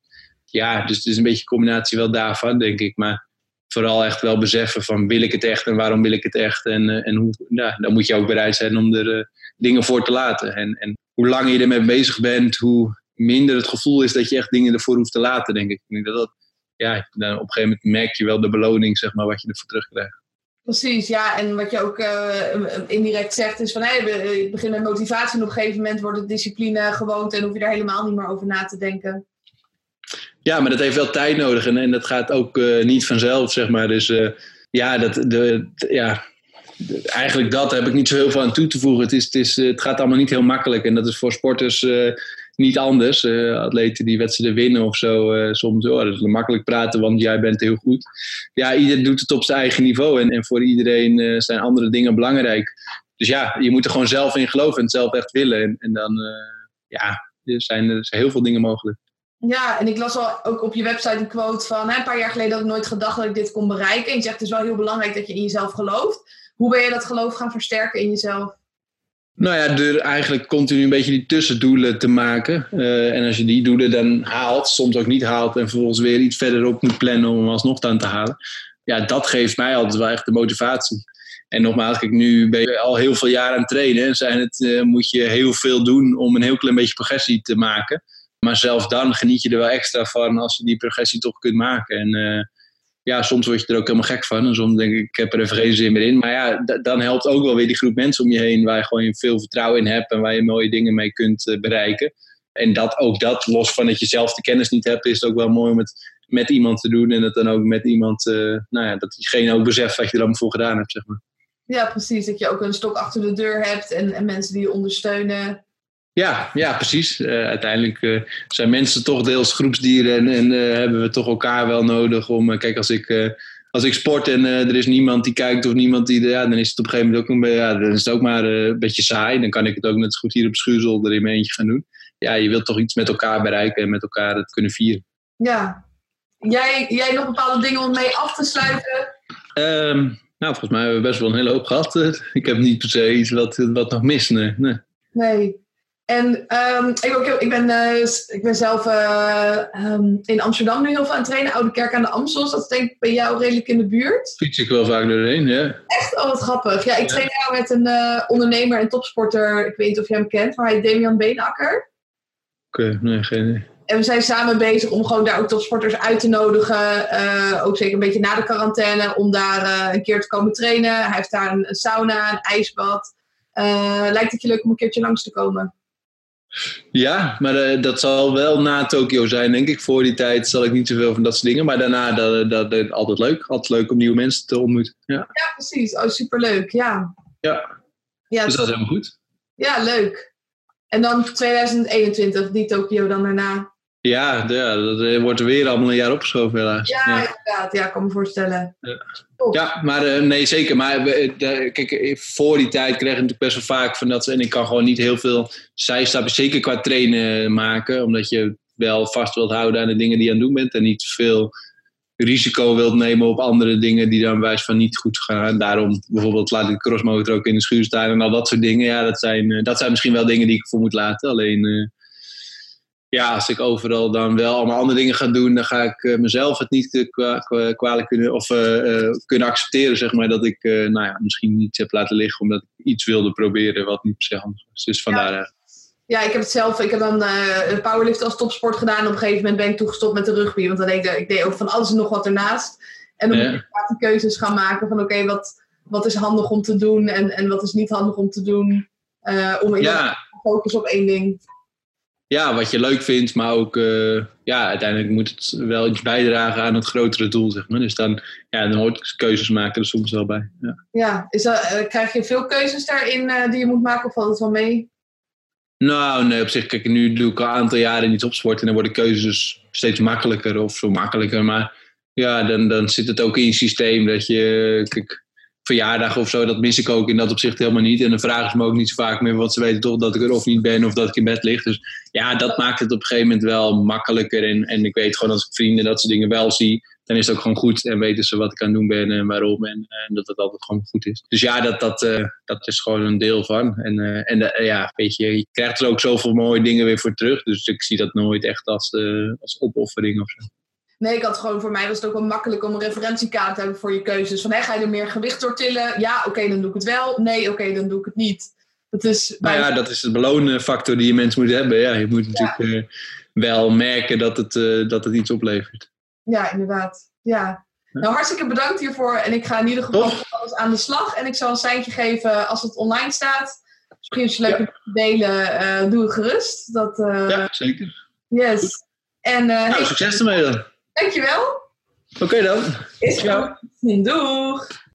Ja, dus het is een beetje een combinatie wel daarvan, denk ik. Maar vooral echt wel beseffen van wil ik het echt en waarom wil ik het echt. En, uh, en hoe, nou, dan moet je ook bereid zijn om er uh, dingen voor te laten. En, en hoe langer je ermee bezig bent, hoe minder het gevoel is dat je echt dingen ervoor hoeft te laten, denk ik. ik dat dat, ja, dan op een gegeven moment merk je wel de beloning, zeg maar, wat je ervoor terugkrijgt. Precies, ja. En wat je ook uh, indirect zegt is van... Hey, je begint met motivatie en op een gegeven moment wordt het discipline gewoonte... en hoef je daar helemaal niet meer over na te denken. Ja, maar dat heeft wel tijd nodig en, dat gaat ook uh, niet vanzelf, zeg maar. Dus uh, ja, dat, de, ja, eigenlijk dat heb ik niet zo heel veel aan toe te voegen. Het, is, het, is, het gaat allemaal niet heel makkelijk en dat is voor sporters niet anders. atleten die wedstrijden winnen of zo, soms oh, dat is makkelijk praten, want jij bent heel goed. Ja, iedereen doet het op zijn eigen niveau en, en voor iedereen zijn andere dingen belangrijk. Dus ja, je moet er gewoon zelf in geloven en het zelf echt willen. En, en dan, ja, er zijn, er zijn heel veel dingen mogelijk. Ja, en ik las al ook op je website een quote van hè, een paar jaar geleden had ik nooit gedacht dat ik dit kon bereiken. En je zegt het is wel heel belangrijk dat je in jezelf gelooft. Hoe ben je dat geloof gaan versterken in jezelf? Nou ja, door eigenlijk continu een beetje die tussendoelen te maken. Uh, en als je die doelen dan haalt, soms ook niet haalt en vervolgens weer iets verderop moet plannen om hem alsnog aan te halen. Ja, dat geeft mij altijd wel echt de motivatie. En nogmaals, kijk, nu ben je al heel veel jaar aan het trainen. En zijn het, uh, moet je heel veel doen om een heel klein beetje progressie te maken. Maar zelfs dan geniet je er wel extra van als je die progressie toch kunt maken. En uh, ja, soms word je er ook helemaal gek van. En soms denk ik, ik heb er even geen zin meer in. Maar ja, dan helpt ook wel weer die groep mensen om je heen waar je gewoon veel vertrouwen in hebt en waar je mooie dingen mee kunt uh, bereiken. En dat, ook dat, los van dat je zelf de kennis niet hebt, is het ook wel mooi om het met iemand te doen. En dat dan ook met iemand, uh, nou ja, dat diegene ook beseft wat je er allemaal voor gedaan hebt, zeg maar. Ja, precies. Dat je ook een stok achter de deur hebt en mensen die je ondersteunen. Ja, ja precies. Uh, uiteindelijk uh, zijn mensen toch deels groepsdieren en, en uh, hebben we toch elkaar wel nodig om. kijk, als ik, als ik sport en er is niemand die kijkt of niemand die. Ja, dan is het op een gegeven moment ook, een, ja, dan is het ook maar een beetje saai. Dan kan ik het ook net zo goed hier op Schuurzel er in mijn eentje gaan doen. Ja, je wilt toch iets met elkaar bereiken en met elkaar het kunnen vieren. Ja. Jij, jij nog bepaalde dingen om mee af te sluiten? Um, nou, volgens mij hebben we best wel een hele hoop gehad. (laughs) ik heb niet per se iets wat, wat nog mis. Nee. nee. nee. En um, ik, ik, ben, uh, ik ben zelf uh, um, in Amsterdam nu heel veel aan het trainen. Oude Kerk aan de Amstel. Dat is denk ik bij jou redelijk in de buurt. Fiets ik wel vaak doorheen, ja. Echt? Oh, wat grappig. Ja, ik train jou met een uh, ondernemer en topsporter. Ik weet niet of je hem kent, maar hij heet Damian Beenakker. Oké, okay, nee, geen idee. En we zijn samen bezig om gewoon daar ook topsporters uit te nodigen. ook zeker een beetje na de quarantaine. Om daar een keer te komen trainen. Hij heeft daar een, een sauna, een ijsbad. lijkt het je leuk om een keertje langs te komen? Ja, maar uh, dat zal wel na Tokio zijn, denk ik. Voor die tijd zal ik niet zoveel van dat soort dingen. Maar daarna, dat, dat, dat, altijd leuk. Altijd leuk om nieuwe mensen te ontmoeten. Ja, ja precies. Oh, superleuk. Ja. Ja. ja dus dat is helemaal goed. Ja, leuk. En dan 2021, die Tokio dan daarna. Ja, ja, dat eh, wordt er weer allemaal een jaar opgeschoven helaas. Ja, ja. inderdaad. Ja, ik kan me voorstellen. Ja, ja maar uh, nee, zeker. Maar uh, kijk, voor die tijd kreeg ik natuurlijk best wel vaak van dat... En ik kan gewoon niet heel veel zijstappen, zeker qua trainen, maken. Omdat je wel vast wilt houden aan de dingen die je aan het doen bent. En niet veel risico wilt nemen op andere dingen die dan wijs van niet goed gaan. Daarom bijvoorbeeld laat ik de crossmotor ook in de schuur staan en al dat soort dingen. Ja, dat zijn, dat zijn misschien wel dingen die ik voor moet laten. Alleen ja, als ik overal dan wel allemaal andere dingen ga doen, dan ga ik uh, mezelf het niet kwalijk kunnen, of, uh, kunnen accepteren, zeg maar, dat ik nou ja, misschien iets heb laten liggen omdat ik iets wilde proberen wat niet per se handig was. Dus vandaar. Ja. ja, ik heb het zelf, ik heb dan powerlift als topsport gedaan. Op een gegeven moment ben ik toegestopt met de rugby, want dan deed ik, ik deed ook van alles en nog wat ernaast. En dan moet ik de keuzes gaan maken van oké, wat, wat is handig om te doen en, en wat is niet handig om te doen. om in ja. focus op één ding. Ja, wat je leuk vindt, maar ook uh, ja, uiteindelijk moet het wel iets bijdragen aan het grotere doel, zeg maar. Dus dan, ja, dan hoort keuzes maken er soms wel bij. Ja, ja is dat, uh, krijg je veel keuzes daarin uh, die je moet maken of valt het wel mee? Nou, nee, op zich, kijk, nu doe ik al een aantal jaren iets op sport en dan worden keuzes steeds makkelijker of zo makkelijker. Maar ja, dan, dan zit het ook in je systeem dat je, kijk, verjaardag of zo, dat mis ik ook in dat opzicht helemaal niet. En dan vragen ze me ook niet zo vaak meer, want ze weten toch dat ik er of niet ben of dat ik in bed lig. Dus ja, dat maakt het op een gegeven moment wel makkelijker. En, en ik weet gewoon als ik vrienden dat ze dingen wel zie, dan is het ook gewoon goed. En weten ze wat ik aan het doen ben en waarom. En, en dat het altijd gewoon goed is. Dus ja, dat, dat, uh, dat is gewoon een deel van. En, uh, en ja, weet je, je krijgt er ook zoveel mooie dingen weer voor terug. Dus ik zie dat nooit echt als, als opoffering of zo. Nee, ik had gewoon, voor mij was het ook wel makkelijk om een referentiekaart te hebben voor je keuzes. Van, hey, ga je er meer gewicht door tillen? Ja, oké, okay, dan doe ik het wel. Nee, oké, okay, dan doe ik het niet. Dat is nou ja, dat is de belonenfactor die je mensen moet hebben. Ja, je moet natuurlijk ja. uh, wel merken dat het, uh, dat het iets oplevert. Ja, inderdaad. Ja. Nou, hartstikke bedankt hiervoor. En ik ga in ieder geval alles aan de slag. En ik zal een seintje geven als het online staat. Misschien als je leuk ja. delen, uh, doe het gerust. Dat, ja, zeker. Yes. Goed. En, nou, hey, succes ermee dan. Dankjewel. Oké okay dan. Is goed. Doeg.